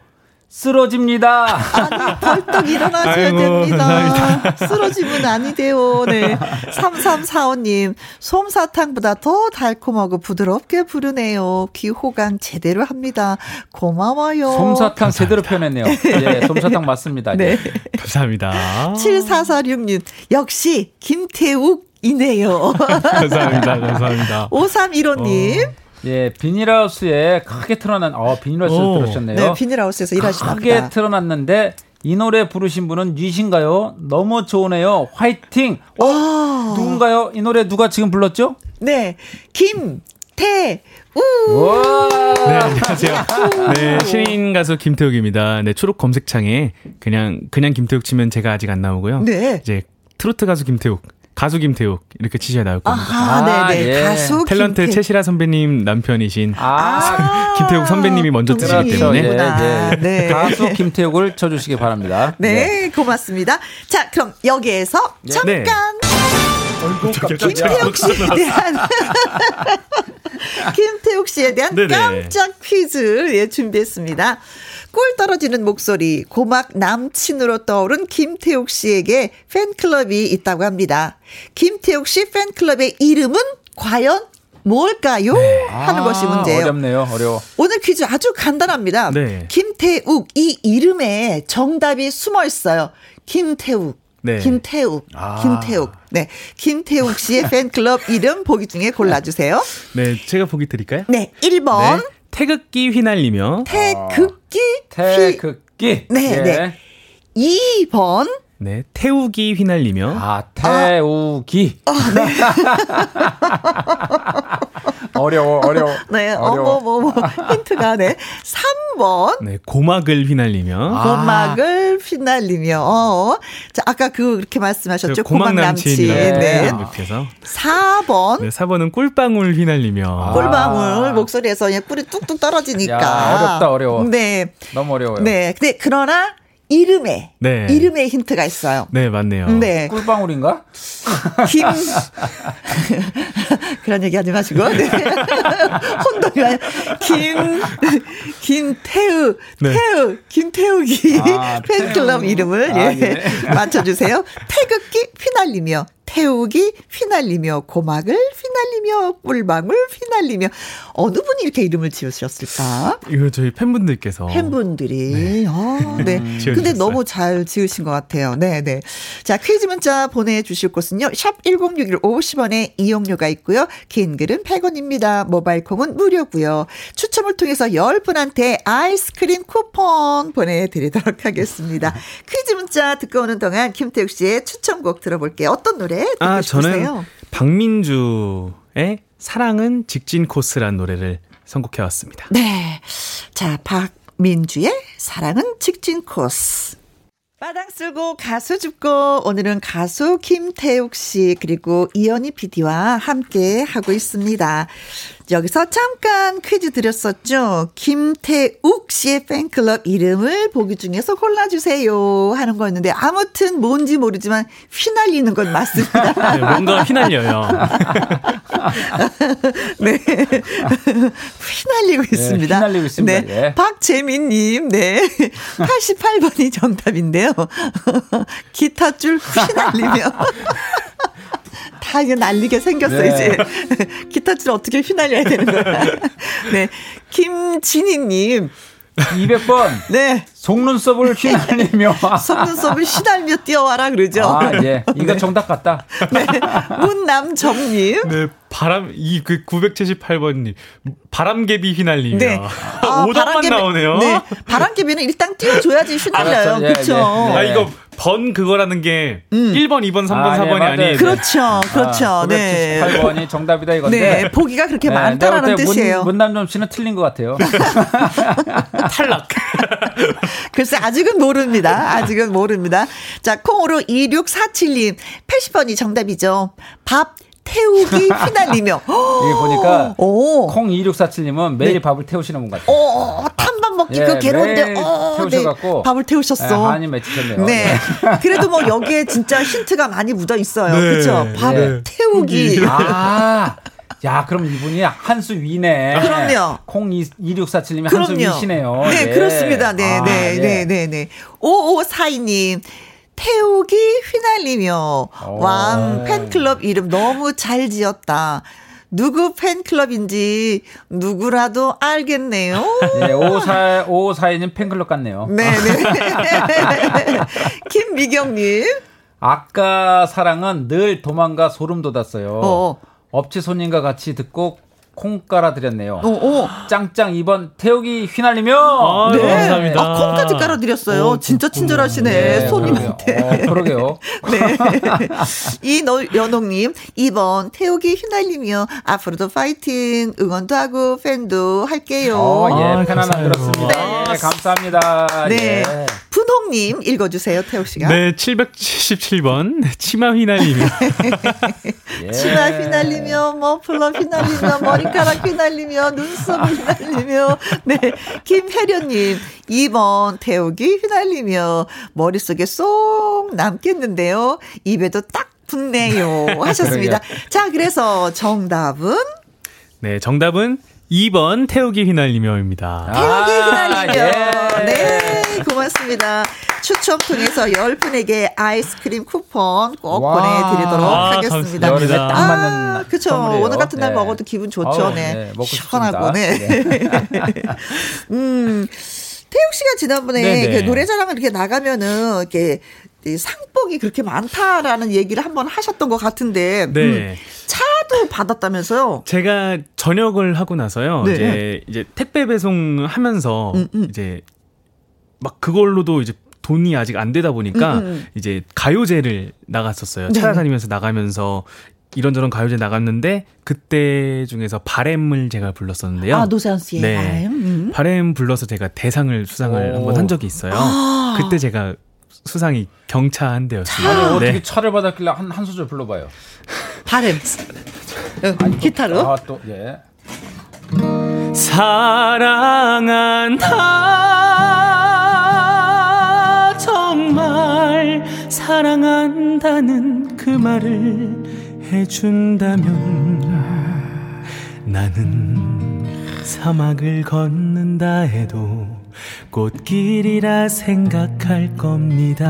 쓰러집니다. 아니, 벌떡 일어나셔야 아이고, 됩니다. 감사합니다. 쓰러지면 아니 돼요. 네. 3345님, 솜사탕보다 더 달콤하고 부드럽게 부르네요. 귀호강 제대로 합니다. 고마워요. 솜사탕 감사합니다. 제대로 표현했네요. 예, 솜사탕 맞습니다. 네. 네. 감사합니다. 7446님, 역시 김태욱 이네요. 감사합니다. 감사합니다. 5315님. 어. 예, 비닐하우스에 크게 틀어난, 어, 비닐하우스 들으셨네요. 네, 비닐하우스에서 일하시나 크게 틀어놨는데, 이 노래 부르신 분은 유신가요? 너무 좋으네요. 화이팅! 어? 아~ 누군가요? 이 노래 누가 지금 불렀죠? 네, 김, 태, 우! 네, 안녕하세요. 네, 신인 가수 김태욱입니다. 네, 초록 검색창에 그냥, 그냥 김태욱 치면 제가 아직 안 나오고요. 네. 이제 트로트 가수 김태욱. 가수 김태욱 이렇게 치셔야 나올 겁니다. 아, 네네. 예. 가수 탤런트 김태... 최시라 선배님 남편이신 아~ 김태욱 선배님이 먼저 뜨시기 때문에 예, 예. 네. 가수 김태욱을 쳐주시기 바랍니다. 네, 네, 고맙습니다. 자, 그럼 여기에서 네. 잠깐 네. 김태욱 씨에 대한 김태욱 씨에 대한 네네. 깜짝 퀴즈 예, 준비했습니다. 꿀 떨어지는 목소리, 고막 남친으로 떠오른 김태욱 씨에게 팬클럽이 있다고 합니다. 김태욱 씨 팬클럽의 이름은 과연 뭘까요? 네. 하는 아, 것이 문제예요. 어렵네요. 어려워. 오늘 퀴즈 아주 간단합니다. 네. 김태욱 이 이름에 정답이 숨어 있어요. 김태욱. 네. 김태욱, 아. 김태욱. 네. 김태욱 씨의 팬클럽 이름 보기 중에 골라주세요. 네. 제가 보기 드릴까요? 네. 1번. 네. 태극기 휘날리며. 태극기. 태극기. 네. 예. 네. 2번. 네, 태우기 휘날리며. 아, 태우기. 아, 네. 어려워, 어려워. 네, 어려워. 어, 뭐, 뭐, 뭐, 힌트가, 네. 3번. 네, 고막을 휘날리며. 아. 고막을 휘날리며. 어. 자, 아까 그, 그렇게 말씀하셨죠. 고막 남친. 네. 네. 4번. 네, 4번은 꿀방울 휘날리며. 아. 꿀방울. 목소리에서 그냥 꿀이 뚝뚝 떨어지니까. 야, 어렵다, 어려워. 네. 너무 어려워요. 네. 근데, 그러나, 이름에 네. 이름에 힌트가 있어요. 네, 맞네요. 네. 꿀방울인가? 김 그런 얘기 하지 마시고. 네. 혼동이 김 김태우 네. 태우 김태우기 아, 팬클럽 이름을 아, 예. 예. 맞춰 주세요. 태극기 휘날리며 태우기 휘날리며 고막을 휘날리며 꿀방울 휘날리며 어느 분이 이렇게 이름을 지으셨을까? 이거 저희 팬분들께서 팬분들이 네. 아, 네. 음, 근데 너무 잘 지으신 것 같아요. 네, 네. 자, 퀴즈 문자 보내 주실 곳은요. 샵 1061 50원에 이용료가 있고요. 긴 글은 100원입니다. 모바일 콩은 무료고요. 추첨을 통해서 10분한테 아이스크림 쿠폰 보내 드리도록 하겠습니다. 퀴즈 문자 듣고 오는 동안 김태욱 씨의 추천곡 들어볼게요. 어떤 노래 아, 저는 박민주의 사랑은 직진 코스란 노래를 선곡해 왔습니다. 네. 자, 박민주의 사랑은 직진 코스. 마당 쓸고 가수 줍고 오늘은 가수 김태욱 씨 그리고 이연희 PD와 함께 하고 있습니다. 여기서 잠깐 퀴즈 드렸었죠. 김태욱 씨의 팬클럽 이름을 보기 중에서 골라주세요 하는 거였는데 아무튼 뭔지 모르지만 휘날리는 건 맞습니다. 네, 뭔가 휘날려요. 네. 휘날리고 있습니다. 네, 휘날리고 있습니다. 네. 예. 박재민님, 네. 88번이 정답인데요. 기타 줄 휘날리며. 다 이게 날리게 생겼어, 네. 이제. 기타줄 어떻게 휘날려야 되는 거야. 네. 김진희님. 200번. 네. 속눈썹을 휘날리며. 속눈썹을 휘날며 뛰어와라 그러죠. 아, 예. 이거 네. 정답 같다. 네. 문남정님. 네. 바람, 이 그 978번님. 바람개비 휘날리며. 네. 아, 5단만 나오네요. 네. 바람개비는 일단 띄워줘야지 휘날려요. 아, 그렇죠. 예, 예. 아, 이거 번 그거라는 게 음. 1번, 2번, 3번, 아, 4번이 네, 아니에요. 그렇죠. 그렇죠. 아, 네. 8번이 정답이다 이건데. 네. 보기가 그렇게 네, 많다라는 뜻이에요. 문, 남점 씨는 틀린 것 같아요. 탈락. 글쎄 아직은 모릅니다. 아직은 모릅니다. 자, 콩으로 2647님 80번이 정답이죠. 밥 태우기 휘날리며. 이게 보니까 오. 콩 2647님은 매일 네. 밥을 태우시는 분 같아요. 오, 탄밥 먹기 예, 그 괴로운데 어, 태우셔갖고 네. 밥을 태우셨어. 네, 한이 맺히셨네요. 네. 네. 그래도 뭐 여기에 진짜 힌트가 많이 묻어 있어요. 네. 그렇죠? 밥을 태우기. 아. 야, 그럼 이분이 한수 위네. 그럼요. 콩 2647님이 한수 위시네요. 네, 예. 그렇습니다. 네, 아, 네, 예. 네, 네, 네. 5542님. 태우기 휘날리며 오. 왕 팬클럽 이름 너무 잘 지었다. 누구 팬클럽인지 누구라도 알겠네요. 네, 554, 552님 팬클럽 같네요. 네네. 네. 김미경님. 아까 사랑은 늘 도망가 소름 돋았어요. 어. 업체 손님과 같이 듣고 콩 깔아드렸네요. 오, 오. 짱짱 2번 태우기 휘날리며. 아, 네. 감사합니다. 아, 콩까지 깔아드렸어요. 오, 진짜 친절하시네. 네, 손님한테. 그러게요. 어, 그러게요. 네. 이연옥님 2번 태우기 휘날리며 앞으로도 파이팅 응원도 하고 팬도 할게요. 어, 예, 아, 편안한 들었습니다. 네. 네, 감사합니다. 네. 예. 분홍님 읽어주세요, 태우 씨가. 네, 777번 치마 휘날리며. 예. 치마 휘날리며 머플러 휘날리며 머리 카락 휘날리며 눈썹 휘날리며 네 김혜련님 2번 태우기 휘날리며 머릿속에 쏙 남겠는데요. 입에도 딱 붙네요 하셨습니다. 자 그래서 정답은 네 정답은 2번 태우기 휘날리며입니다. 태우기 휘날리며. 아, 예. 네, 고맙습니다. 추첨 통해서 열 분에게 아이스크림 쿠폰 꼭 와. 보내드리도록 아, 하겠습니다. 여름에 딱 맞는 아, 그렇죠. 오늘 같은 날 네. 먹어도 기분 좋죠. 어, 네. 네 시원하고 네. 네. 음. 태욱 씨가 지난번에 그 노래자랑을 이렇게 나가면은 이렇게 상복이 그렇게 많다라는 얘기를 한번 하셨던 것 같은데 네. 음, 차도 받았다면서요? 제가 전역을 하고 나서요. 네. 이제 이제 택배 배송 하면서 음, 음. 이제 막 그걸로도 이제 돈이 아직 안 되다 보니까 음, 음, 음. 이제 가요제를 나갔었어요. 네. 찾아다니면서 나가면서 이런저런 가요제 나갔는데 그때 중에서 바램을 제가 불렀었는데요. 아 노세현 씨의 네. 바램. 음. 바램 불러서 제가 대상을 수상을 한번 한 적이 있어요. 아. 그때 제가 수상이 경차한데였습니다. 아니, 어떻게 네. 차를 받았길래 한, 한 소절 불러봐요. 바램. 어, 기타로. 아, 또, 예. 사랑한다 정말 사랑한다는 그 말을 해준다면 나는 사막을 걷는다 해도 꽃길이라 생각할 겁니다.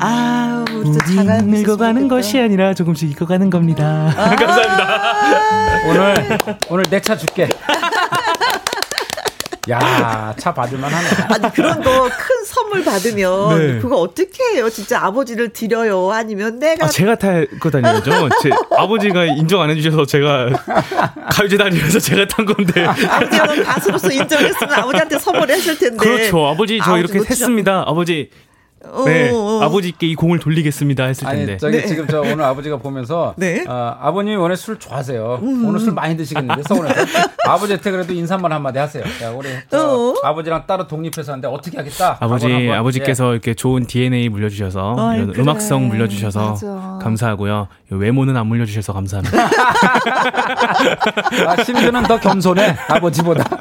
아, 우리 늙어가는 것이 아니라 조금씩 익어가는 겁니다. 아~ 감사합니다. 오늘 오늘 내 차 줄게. 야, 차 받을만 하네. 아니, 그런 거 큰 선물 받으면 네. 그거 어떻게 해요? 진짜 아버지를 드려요? 아니면 내가. 아, 제가 탈거 다니죠. 제 아버지가 인정 안 해주셔서 제가 가요제 다니면서 제가 탄 건데. 아버지가 가수로서 인정했으면 아버지한테 선물했을 텐데. 그렇죠. 아버지 저 아버지 이렇게 했습니다. 아버지 네, 어, 어. 아버지께 이 공을 돌리겠습니다 했을 텐데. 아니, 저기 네. 지금 저 오늘 아버지가 보면서 네? 어, 아버님이 원래 술 좋아하세요. 음. 오늘 술 많이 드시겠는데 서울에서 아버지한테 그래도 인사만 한마디 하세요. 야, 우리 어. 아버지랑 따로 독립해서 하는데 어떻게 하겠다. 아버지 아버지께서 예. 이렇게 좋은 DNA 물려주셔서 어 이런 그래. 음악성 물려주셔서 맞아. 감사하고요. 외모는 안 물려주셔서 감사합니다. 아, 심지어는 더 겸손해 아버지보다.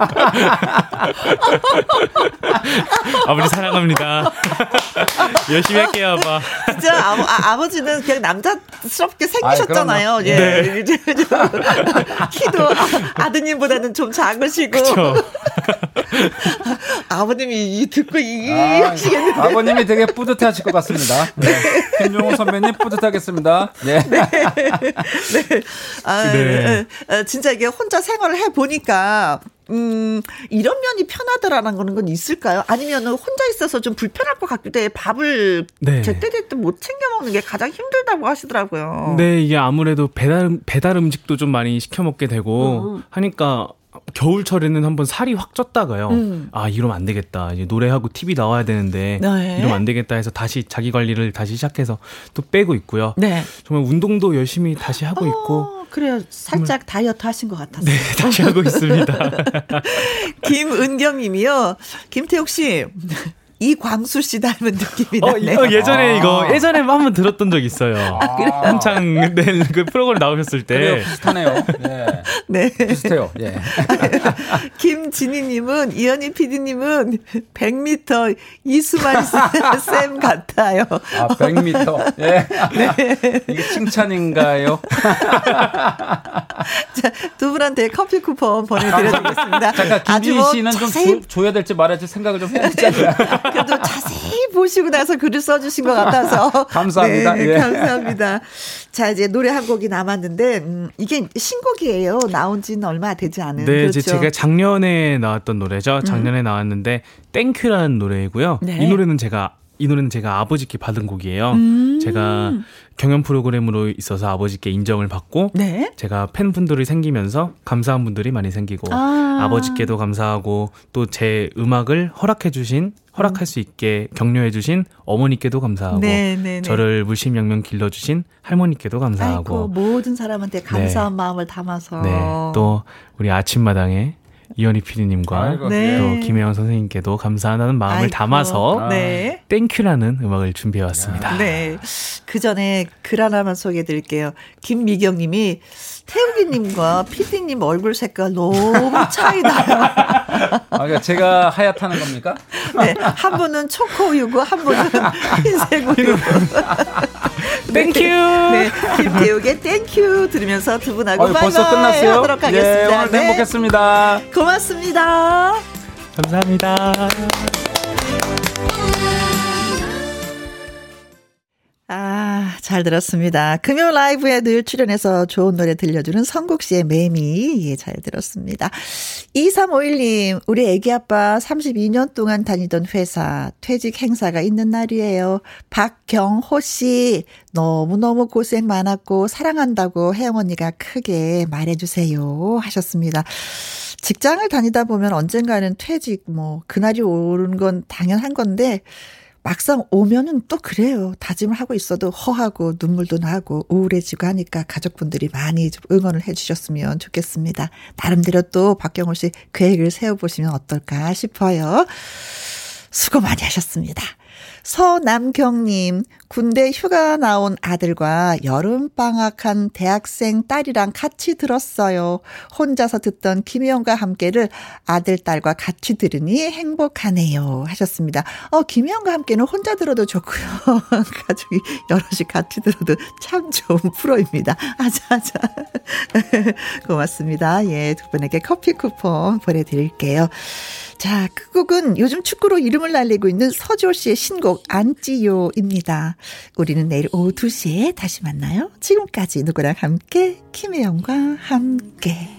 아버지 사랑합니다. 열심히 할게요, 아빠. 진짜 아버, 아, 버지는 그냥 남자스럽게 생기셨잖아요. 아, 예. 네. 키도 아 드님보다는 좀 작으시고. 그쵸. 아버님이 듣고 이 아, 하시겠는데. 아버님이 되게 뿌듯해 하실 것 같습니다. 네. 김종호 선배님 뿌듯하겠습니다. 네. 네. 네. 아, 네. 어, 진짜 이게 혼자 생활을 해 보니까 음, 이런 면이 편하더라는 거는 건 있을까요? 아니면 혼자 있어서 좀 불편할 것 같기도 해. 밥을 네. 제때제때 못 챙겨 먹는 게 가장 힘들다고 하시더라고요. 네, 이게 아무래도 배달, 배달 음식도 좀 많이 시켜 먹게 되고 음. 하니까 겨울철에는 한번 살이 확 쪘다가요. 음. 아, 이러면 안 되겠다. 이제 노래하고 TV 나와야 되는데 네. 이러면 안 되겠다 해서 다시 자기 관리를 다시 시작해서 또 빼고 있고요. 네. 정말 운동도 열심히 다시 하고 어, 있고. 그래요. 살짝 다이어트 하신 것 같았어요. 네, 다시 하고 있습니다. 김은경 님이요. 김태욱 씨. 이광수 씨 닮은 느낌이 어, 나네요. 어, 예전에 아. 이거 예전에 한번 들었던 적 있어요. 아, 한창 네, 그 프로그램 나오셨을 때. 그래요, 비슷하네요. 네. 네. 비슷해요. 예. 김진희님은 이현희 PD님은 100m 이수만 쌤 같아요. 아 100m. 예. 네. 이게 칭찬인가요? 자, 두 분한테 커피 쿠폰 보내드려드리겠습니다. 잠깐 김진희 뭐 씨는 좀 자세히... 줘, 줘야 될지 말아야 될지 생각을 좀 해야 되잖아요. 그래도 자세히 보시고 나서 글을 써주신 것 같아서. 감사합니다. 네, 예. 감사합니다. 자, 이제 노래 한 곡이 남았는데, 음, 이게 신곡이에요. 나온 지는 얼마 되지 않은. 네, 그렇죠? 제가 작년에 나왔던 노래죠. 작년에 음. 나왔는데, 땡큐라는 노래이고요. 네. 이 노래는 제가 이 노래는 제가 아버지께 받은 곡이에요. 음. 제가 경연 프로그램으로 있어서 아버지께 인정을 받고 네? 제가 팬분들이 생기면서 감사한 분들이 많이 생기고 아. 아버지께도 감사하고 또 제 음악을 허락해 주신 허락할 수 있게 격려해 주신 어머니께도 감사하고 네, 네, 네. 저를 물심양면 길러 주신 할머니께도 감사하고 아이고, 모든 사람한테 감사한 네. 마음을 담아서 네, 또 우리 아침마당에 이현희 PD님과 네. 또 김혜영 선생님께도 감사하다는 마음을 아이고. 담아서 네. 땡큐라는 음악을 준비해 왔습니다. 네. 그 전에 글 하나만 소개해 드릴게요. 김미경 님이 태욱이님과 피디님 얼굴 색깔 너무 차이 나요. 아, 그러니까 제가 하얗다는 겁니까? 네, 한 분은 초코우유고 한 분은 흰색 우유. 땡큐. 네, 김태욱의 땡큐 들으면서 두 분하고 어, 벌써 끝났어요? 하도록 하겠습니다. 네, 오늘 네. 행복했습니다. 고맙습니다. 감사합니다. 잘 들었습니다. 금요 라이브에 늘 출연해서 좋은 노래 들려주는 성국 씨의 매미. 예, 잘 들었습니다. 2351님, 우리 애기 아빠 32년 동안 다니던 회사 퇴직 행사가 있는 날이에요. 박경호 씨, 너무너무 고생 많았고 사랑한다고 혜영 언니가 크게 말해주세요. 하셨습니다. 직장을 다니다 보면 언젠가는 퇴직, 뭐, 그날이 오는 건 당연한 건데, 막상 오면은 또 그래요. 다짐을 하고 있어도 허하고 눈물도 나고 우울해지고 하니까 가족분들이 많이 좀 응원을 해 주셨으면 좋겠습니다. 나름대로 또 박경호 씨 계획을 세워보시면 어떨까 싶어요. 수고 많이 하셨습니다. 서남경님, 군대 휴가 나온 아들과 여름방학한 대학생 딸이랑 같이 들었어요. 혼자서 듣던 김혜영과 함께를 아들, 딸과 같이 들으니 행복하네요. 하셨습니다. 어, 김혜영과 함께는 혼자 들어도 좋고요. 가족이 여럿이 같이 들어도 참 좋은 프로입니다. 아자아자. 고맙습니다. 예, 두 분에게 커피 쿠폰 보내드릴게요. 자, 그 곡은 요즘 축구로 이름을 날리고 있는 서조 씨의 신곡 안찌요입니다. 우리는 내일 오후 2시에 다시 만나요. 지금까지 누구랑 함께 김혜영과 함께